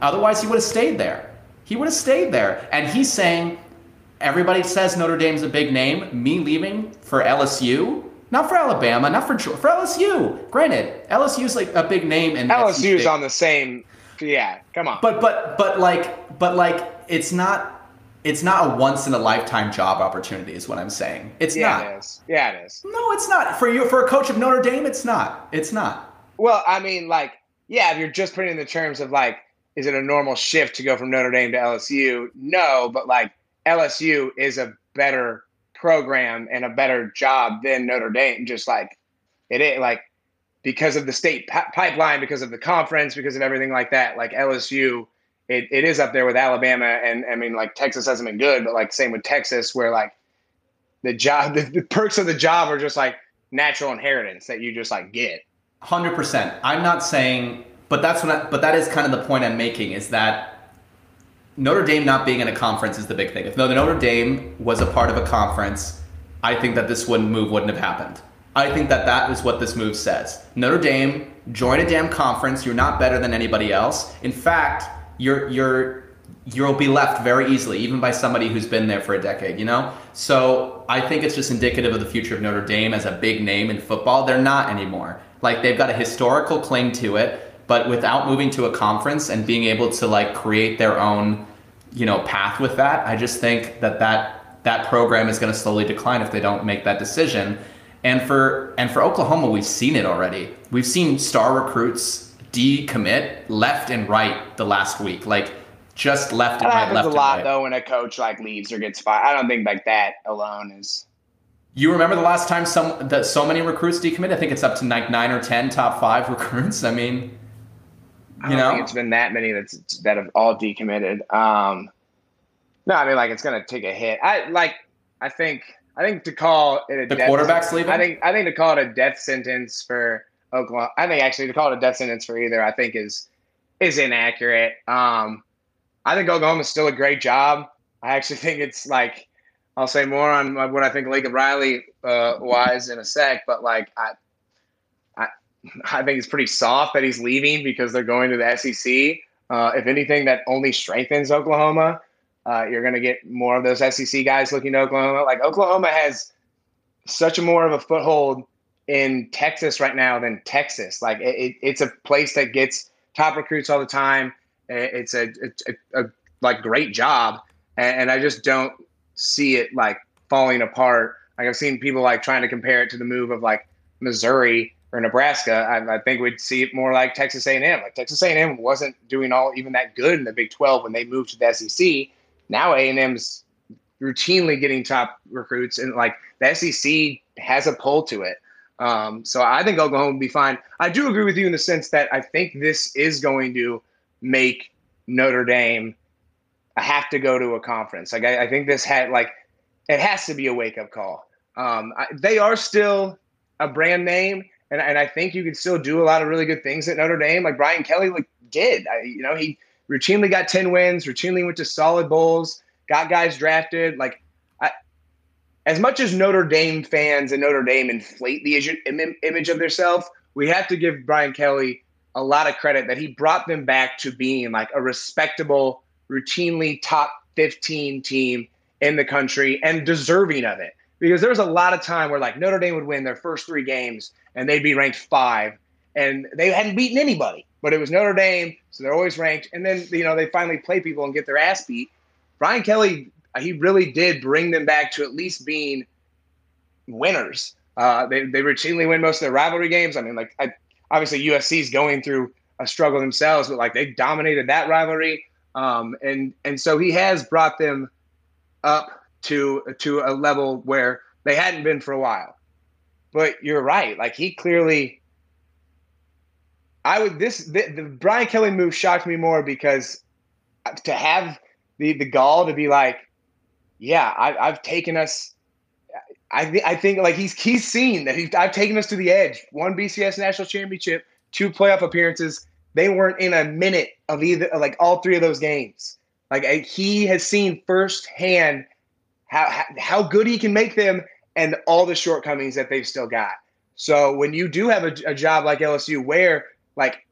Speaker 2: Otherwise, he would have stayed there. He would have stayed there. And he's saying, everybody says Notre Dame's a big name. Me leaving for LSU? Not for Alabama, not for for LSU. Granted, LSU's like a big name, and
Speaker 1: LSU's on the same yeah, come on.
Speaker 2: But but but like but like it's not it's not a once in a lifetime job opportunity is what I'm saying. It's
Speaker 1: yeah,
Speaker 2: not.
Speaker 1: It is. Yeah, it is.
Speaker 2: No, it's not. For you for a coach of Notre Dame, it's not. It's not.
Speaker 1: Well, I mean, like, yeah, if you're just putting in the terms of like, is it a normal shift to go from Notre Dame to LSU? No, but like LSU is a better program and a better job than Notre Dame. Just like it is like because of the state p- pipeline, because of the conference, because of everything like that. Like LSU, it, it is up there with Alabama, and I mean, like Texas hasn't been good, but like same with Texas, where like the job, the, the perks of the job are just like natural inheritance that you just like get.
Speaker 2: Hundred percent. I'm not saying, but that's what. I, but that is kind of the point I'm making is that Notre Dame not being in a conference is the big thing. If Notre Dame was a part of a conference, I think that this wouldn't move wouldn't have happened. I think that that is what this move says. Notre Dame, join a damn conference. You're not better than anybody else. In fact, you're you're you'll be left very easily, even by somebody who's been there for a decade. You know, so I think it's just indicative of the future of Notre Dame as a big name in football. They're not anymore. Like they've got a historical claim to it, but without moving to a conference and being able to like create their own, you know, path with that, I just think that that that program is going to slowly decline if they don't make that decision. And for and for Oklahoma, we've seen it already. We've seen star recruits decommit left and right the last week, like just left and
Speaker 1: that
Speaker 2: right.
Speaker 1: Happens
Speaker 2: left
Speaker 1: a lot
Speaker 2: right.
Speaker 1: though when a coach like leaves or gets fired. I don't think like that alone is.
Speaker 2: You remember the last time some that so many recruits decommit? I think it's up to like nine or ten top five (laughs) recruits. I mean, you
Speaker 1: I
Speaker 2: know,
Speaker 1: it's been that many that's that have all decommitted. Um, no, I mean like it's gonna take a hit. I like. I think I think to call it a
Speaker 2: the
Speaker 1: death,
Speaker 2: quarterback's leaving.
Speaker 1: I think I think to call it a death sentence for Oklahoma. I think actually to call it a death sentence for either. I think is is inaccurate. Um, I think Oklahoma's still a great job. I actually (laughs) think it's like I'll say more on what I think Lincoln Riley uh, wise in a sec, but like I, I, think it's pretty soft that he's leaving because they're going to the SEC. Uh, if anything, that only strengthens Oklahoma. Uh, you're going to get more of those SEC guys looking to Oklahoma. Like Oklahoma has such a more of a foothold in Texas right now than Texas. Like it, it's a place that gets top recruits all the time. It's a, a, a, a like great job, and, and I just don't see it like falling apart. Like I've seen people like trying to compare it to the move of like Missouri or Nebraska. I, I think we'd see it more like Texas A&M. Like Texas A&M wasn't doing all even that good in the Big 12 when they moved to the SEC now A&M's routinely getting top recruits, and like the SEC has a pull to it. Um, so I think Oklahoma will be fine. I do agree with you in the sense that I think this is going to make Notre Dame have to go to a conference. Like I, I think this had like it has to be a wake up call. Um, I, they are still a brand name, and, and I think you can still do a lot of really good things at Notre Dame. Like Brian Kelly like, did. I, you know, he routinely got 10 wins, routinely went to solid bowls, got guys drafted. Like, I, as much as Notre Dame fans and Notre Dame inflate the image of themselves, we have to give Brian Kelly a lot of credit that he brought them back to being like a respectable, routinely top 15 team in the country and deserving of it. Because there was a lot of time where like Notre Dame would win their first three games and they'd be ranked five and they hadn't beaten anybody, but it was Notre Dame, so they're always ranked. And then you know they finally play people and get their ass beat. Brian Kelly, he really did bring them back to at least being winners. Uh, they they routinely win most of their rivalry games. I mean, like I, obviously USC's going through a struggle themselves, but like they dominated that rivalry. Um, and and so he has brought them up to to a level where they hadn't been for a while. But you're right. Like he clearly I would this the, the Brian Kelly move shocked me more because to have the the gall to be like, yeah, I, I've taken us. I th- I think like he's he's seen that he's I've taken us to the edge. One BCS national championship, two playoff appearances. They weren't in a minute of either like all three of those games. Like he has seen firsthand how how good he can make them and all the shortcomings that they've still got. So when you do have a, a job like LSU where like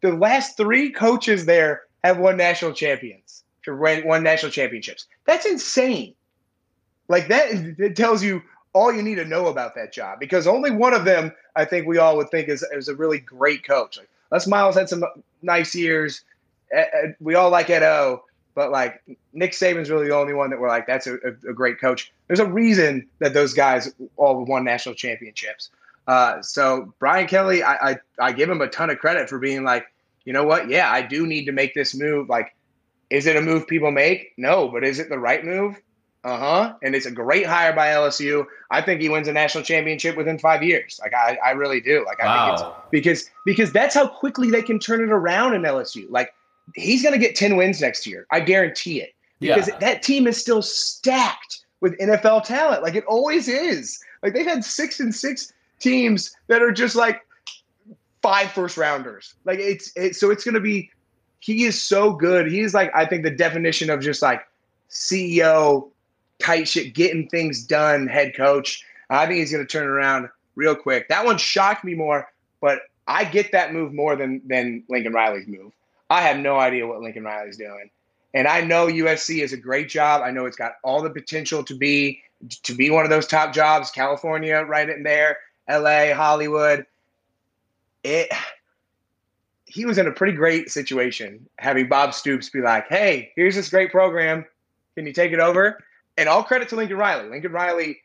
Speaker 1: the last three coaches there have won national champions, won national championships. That's insane. Like that it tells you all you need to know about that job because only one of them I think we all would think is, is a really great coach. Like Les Miles had some nice years. We all like Ed O, but like Nick Saban's really the only one that we're like that's a, a, great coach. There's a reason that those guys all won national championships. Uh, so Brian Kelly, I, I I give him a ton of credit for being like, you know what? Yeah, I do need to make this move. Like, is it a move people make? No, but is it the right move? Uh huh. And it's a great hire by LSU. I think he wins a national championship within five years. Like I, I really do. Like I wow. think it's because because that's how quickly they can turn it around in LSU. Like he's gonna get ten wins next year. I guarantee it. Because yeah. that team is still stacked with NFL talent. Like it always is. Like they've had six and six teams that are just like five first rounders. Like it's it, so it's going to be. He is so good. He's like I think the definition of just like CEO tight shit, getting things done, head coach. I think he's going to turn around real quick. That one shocked me more, but I get that move more than than Lincoln Riley's move. I have no idea what Lincoln Riley's doing. And I know USC is a great job. I know it's got all the potential to be to be one of those top jobs. California, right in there. LA, Hollywood. It he was in a pretty great situation having Bob Stoops be like, "Hey, here's this great program. Can you take it over?" And all credit to Lincoln Riley. Lincoln Riley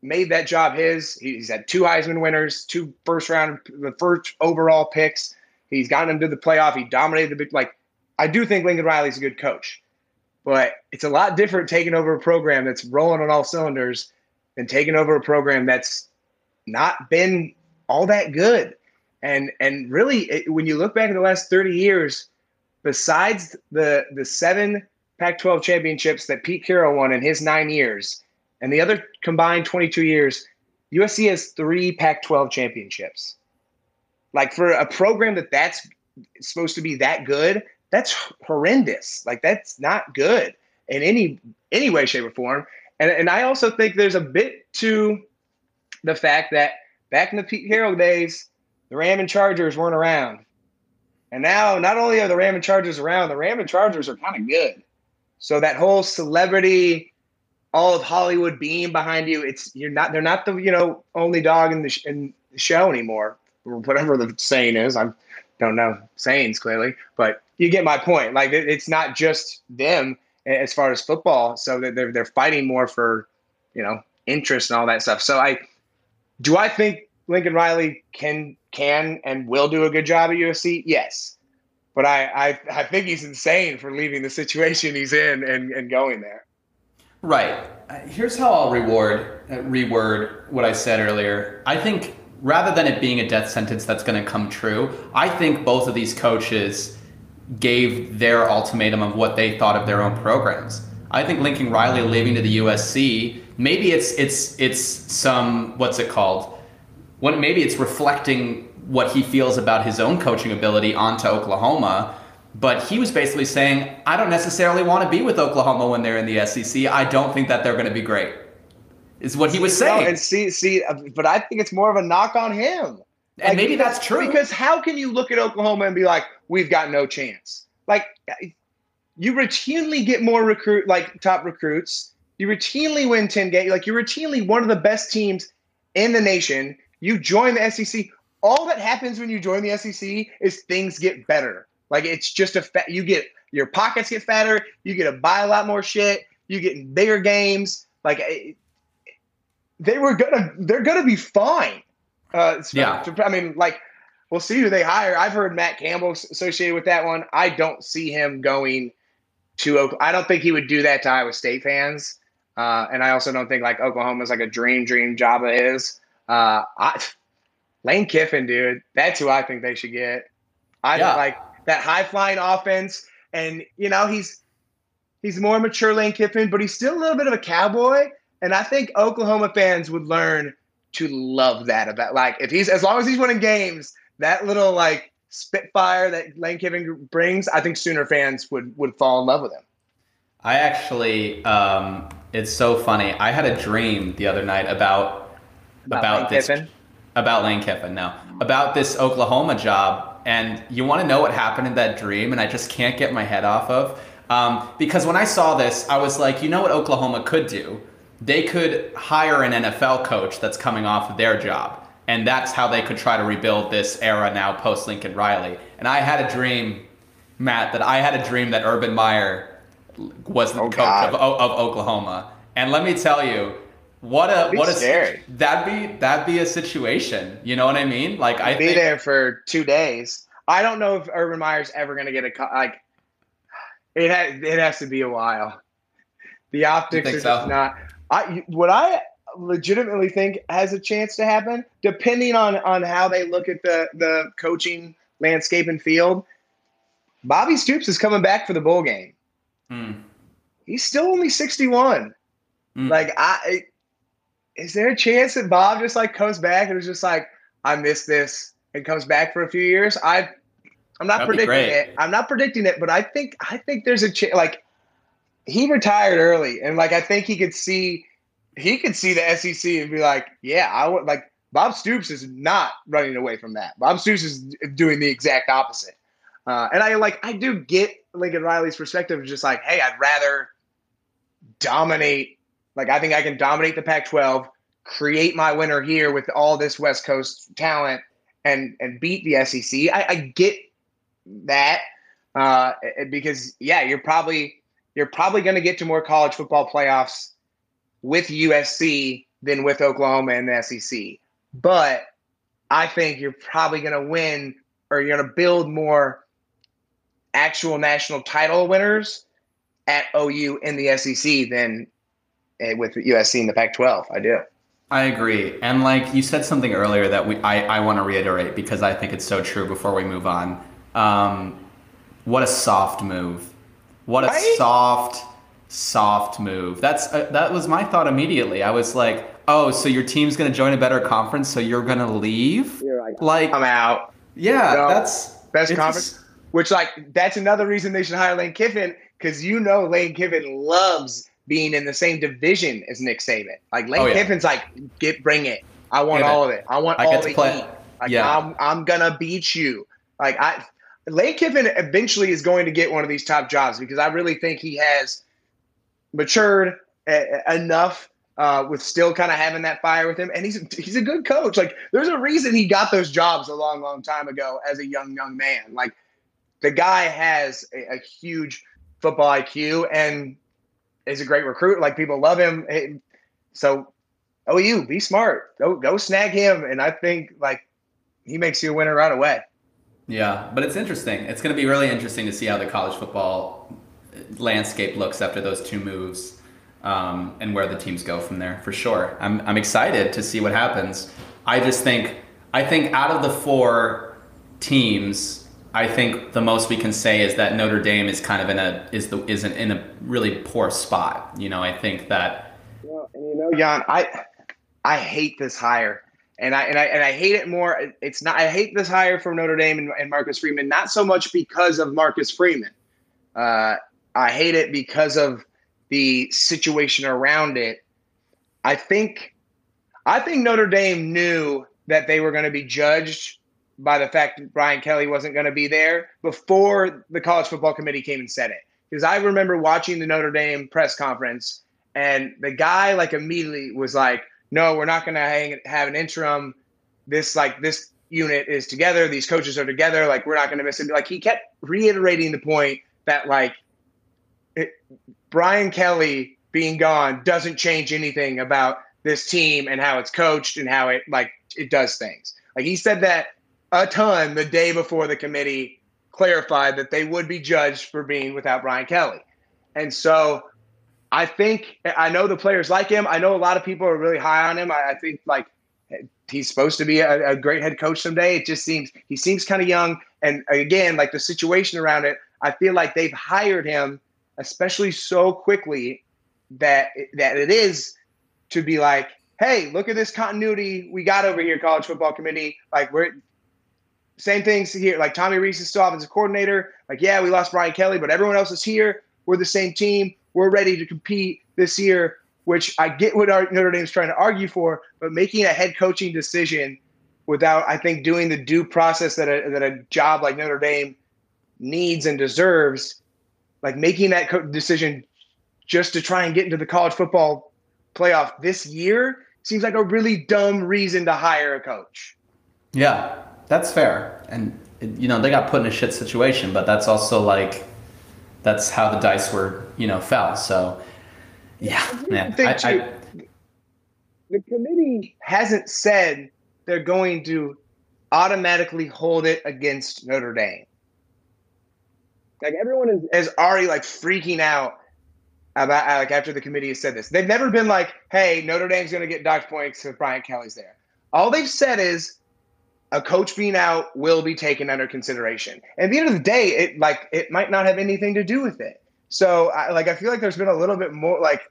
Speaker 1: made that job his. He's had two Heisman winners, two first round, the first overall picks. He's gotten them to the playoff. He dominated the big. Like, I do think Lincoln Riley's a good coach, but it's a lot different taking over a program that's rolling on all cylinders than taking over a program that's not been all that good. And and really, it, when you look back at the last 30 years, besides the the seven Pac-12 championships that Pete Carroll won in his nine years, and the other combined 22 years, USC has three Pac-12 championships. Like for a program that that's supposed to be that good, that's horrendous. Like that's not good in any any way, shape, or form. And and I also think there's a bit to the fact that back in the Pete Carroll days, the Ram and Chargers weren't around. And now, not only are the Ram and Chargers around, the Ram and Chargers are kind of good. So that whole celebrity, all of Hollywood being behind you, it's you're not they're not the you know only dog in the, sh- in the show anymore, or whatever the saying is. I don't know sayings clearly, but you get my point. Like it's not just them as far as football, so they're they're fighting more for you know interest and all that stuff. So I do I think Lincoln Riley can can and will do a good job at USC? Yes. But I, I, I think he's insane for leaving the situation he's in and, and going there.
Speaker 2: Right. Here's how I'll reward uh, reword what I said earlier. I think rather than it being a death sentence that's going to come true, I think both of these coaches gave their ultimatum of what they thought of their own programs. I think Lincoln Riley leaving to the USC maybe it's it's it's some what's it called? When maybe it's reflecting what he feels about his own coaching ability onto Oklahoma. But he was basically saying, I don't necessarily want to be with Oklahoma when they're in the SEC. I don't think that they're going to be great. Is what he was saying.
Speaker 1: No, and see, see, uh, but I think it's more of a knock on him.
Speaker 2: And like, maybe that's true.
Speaker 1: Because how can you look at Oklahoma and be like, we've got no chance? Like, you routinely get more recruit, like top recruits. You routinely win 10 games. Like, you're routinely one of the best teams in the nation. You join the SEC. All that happens when you join the SEC is things get better. Like, it's just a fat, you get your pockets get fatter. You get to buy a lot more shit. You get bigger games. Like, they were gonna, they're gonna be fine. Uh, yeah. I mean, like, we'll see who they hire. I've heard Matt Campbell associated with that one. I don't see him going to Oklahoma. I don't think he would do that to Iowa State fans. Uh, and I also don't think like Oklahoma is like a dream, dream job of his. Uh, I, Lane Kiffin, dude, that's who I think they should get. I yeah. like that high flying offense, and you know he's he's more mature Lane Kiffin, but he's still a little bit of a cowboy. And I think Oklahoma fans would learn to love that about like if he's as long as he's winning games, that little like spitfire that Lane Kiffin brings, I think Sooner fans would would fall in love with him.
Speaker 2: I actually, um, it's so funny. I had a dream the other night about about, about this Kiffin? about Lane Kiffin. No, about this Oklahoma job, and you want to know what happened in that dream, and I just can't get my head off of. Um, because when I saw this, I was like, you know what Oklahoma could do? They could hire an NFL coach that's coming off of their job. And that's how they could try to rebuild this era now post Lincoln Riley. And I had a dream, Matt, that I had a dream that Urban Meyer was the oh, coach of, of, Oklahoma. And let me tell you, what a what scary. a that'd be that'd be a situation. You know what I mean? Like I'd
Speaker 1: be think, there for two days. I don't know if Urban Meyer's ever going to get a like. It has it has to be a while. The optics are so? just not. I what I legitimately think has a chance to happen, depending on on how they look at the the coaching landscape and field. Bobby Stoops is coming back for the bowl game. Mm. He's still only sixty one. Mm. Like I, is there a chance that Bob just like comes back and is just like I missed this and comes back for a few years? I, I'm not That'd predicting it. I'm not predicting it, but I think I think there's a chance. Like he retired early, and like I think he could see he could see the SEC and be like, yeah, I would like Bob Stoops is not running away from that. Bob Stoops is doing the exact opposite. Uh, and I like I do get Lincoln Riley's perspective of just like, hey, I'd rather dominate. Like I think I can dominate the Pac-12, create my winner here with all this West Coast talent, and and beat the SEC. I, I get that uh, because yeah, you're probably you're probably going to get to more college football playoffs with USC than with Oklahoma and the SEC. But I think you're probably going to win or you're going to build more actual national title winners at OU in the SEC than eh, with USC in the Pac-12. I do.
Speaker 2: I agree. And like you said something earlier that we I, I want to reiterate because I think it's so true before we move on. Um, what a soft move what a right? soft, soft move. That's uh, that was my thought immediately. I was like, oh, so your team's gonna join a better conference, so you're gonna leave?
Speaker 1: You're like, like I'm out.
Speaker 2: Yeah, no, that's
Speaker 1: best conference. Which like that's another reason they should hire Lane Kiffin because you know Lane Kiffin loves being in the same division as Nick Saban. Like Lane oh, yeah. Kiffin's like, get bring it. I want all of it. I want I all the play. heat. Like, yeah. I'm I'm gonna beat you. Like I Lane Kiffin eventually is going to get one of these top jobs because I really think he has matured a- enough uh, with still kind of having that fire with him, and he's he's a good coach. Like there's a reason he got those jobs a long, long time ago as a young, young man. Like the guy has a, a huge football IQ and is a great recruit. Like people love him. So OU, be smart. Go go snag him, and I think like he makes you a winner right away.
Speaker 2: Yeah, but it's interesting. It's going to be really interesting to see how the college football landscape looks after those two moves um, and where the teams go from there for sure. I'm, I'm excited to see what happens. I just think I think out of the four teams, I think the most we can say is that Notre Dame is kind of in a is the isn't in a really poor spot. You know, I think that.
Speaker 1: Well, and you know, Jan, I I hate this hire and I and I and I hate it more. It's not. I hate this hire from Notre Dame and, and Marcus Freeman, not so much because of Marcus Freeman. Uh, I hate it because of the situation around it. I think, I think Notre Dame knew that they were going to be judged by the fact that Brian Kelly wasn't going to be there before the college football committee came and said it. Because I remember watching the Notre Dame press conference, and the guy like immediately was like, "No, we're not going to have an interim. This like this unit is together. These coaches are together. Like we're not going to miss it." Like he kept reiterating the point that like it, Brian Kelly being gone doesn't change anything about this team and how it's coached and how it like it does things. Like he said that a ton the day before the committee clarified that they would be judged for being without Brian Kelly. And so I think I know the players like him. I know a lot of people are really high on him. I, I think like he's supposed to be a, a, great head coach someday. It just seems he seems kind of young. And again, like the situation around it, I feel like they've hired him, especially so quickly that that it is to be like, hey, look at this continuity we got over here, college football committee. Like we're same things here. Like Tommy Rees is still offensive coordinator. Like, yeah, we lost Brian Kelly, but everyone else is here. We're the same team. We're ready to compete this year, which I get what Notre Dame's trying to argue for, but making a head coaching decision without, I think, doing the due process that a, that a job like Notre Dame needs and deserves, like making that co- decision just to try and get into the college football playoff this year seems like a really dumb reason to hire a coach.
Speaker 2: Yeah, that's fair. And, you know, they got put in a shit situation, but that's also like, that's how the dice were, you know, fell. So, yeah, man. I, I,
Speaker 1: the committee hasn't said they're going to automatically hold it against Notre Dame. Like everyone is, is already like freaking out about uh, like after the committee has said this. They've never been like, "Hey, Notre Dame's going to get docked points if Brian Kelly's there." All they've said is a coach being out will be taken under consideration. And at the end of the day, it like it might not have anything to do with it. So, I, like, I feel like there's been a little bit more like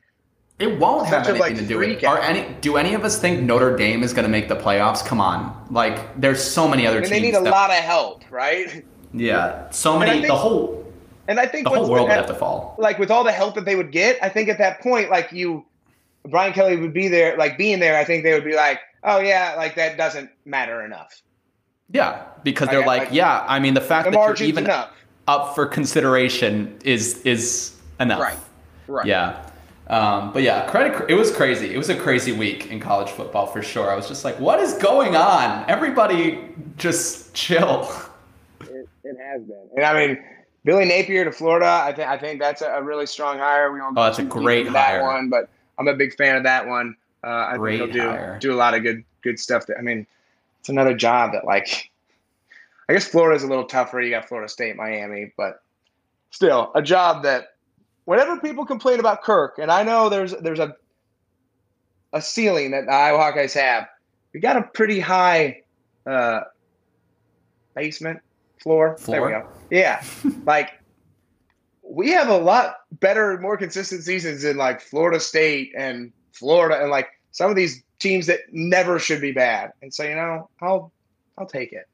Speaker 2: it won't have anything like to do with it. Are any do any of us think Notre Dame is going to make the playoffs? Come on, like there's so many other
Speaker 1: and
Speaker 2: teams.
Speaker 1: They need a that, lot of help, right?
Speaker 2: Yeah, so many. Think, the whole
Speaker 1: and I think
Speaker 2: the whole world would have to fall.
Speaker 1: Like with all the help that they would get, I think at that point, like you, Brian Kelly would be there, like being there. I think they would be like, oh yeah, like that doesn't matter enough.
Speaker 2: Yeah, because they're like, like, yeah. I mean, the fact the that you're even enough. up for consideration is is enough.
Speaker 1: Right. Right.
Speaker 2: Yeah. Um, but yeah, credit. It was crazy. It was a crazy week in college football for sure. I was just like, what is going on? Everybody, just chill. (laughs)
Speaker 1: It, it has been, and I mean Billy Napier to Florida. I think I think that's a really strong hire. We
Speaker 2: oh, that's a great hire.
Speaker 1: one, but I'm a big fan of that one. Uh, I great think he'll do hire. do a lot of good good stuff. That I mean, it's another job that like I guess Florida's a little tougher. You got Florida State, Miami, but still a job that whenever people complain about Kirk, and I know there's there's a a ceiling that the Iowa Hawkeyes have. We got a pretty high uh, basement floor.
Speaker 2: floor. There we
Speaker 1: go. Yeah. (laughs) like we have a lot better, more consistent seasons in like Florida State and Florida and like some of these teams that never should be bad. And so, you know, I'll I'll take it.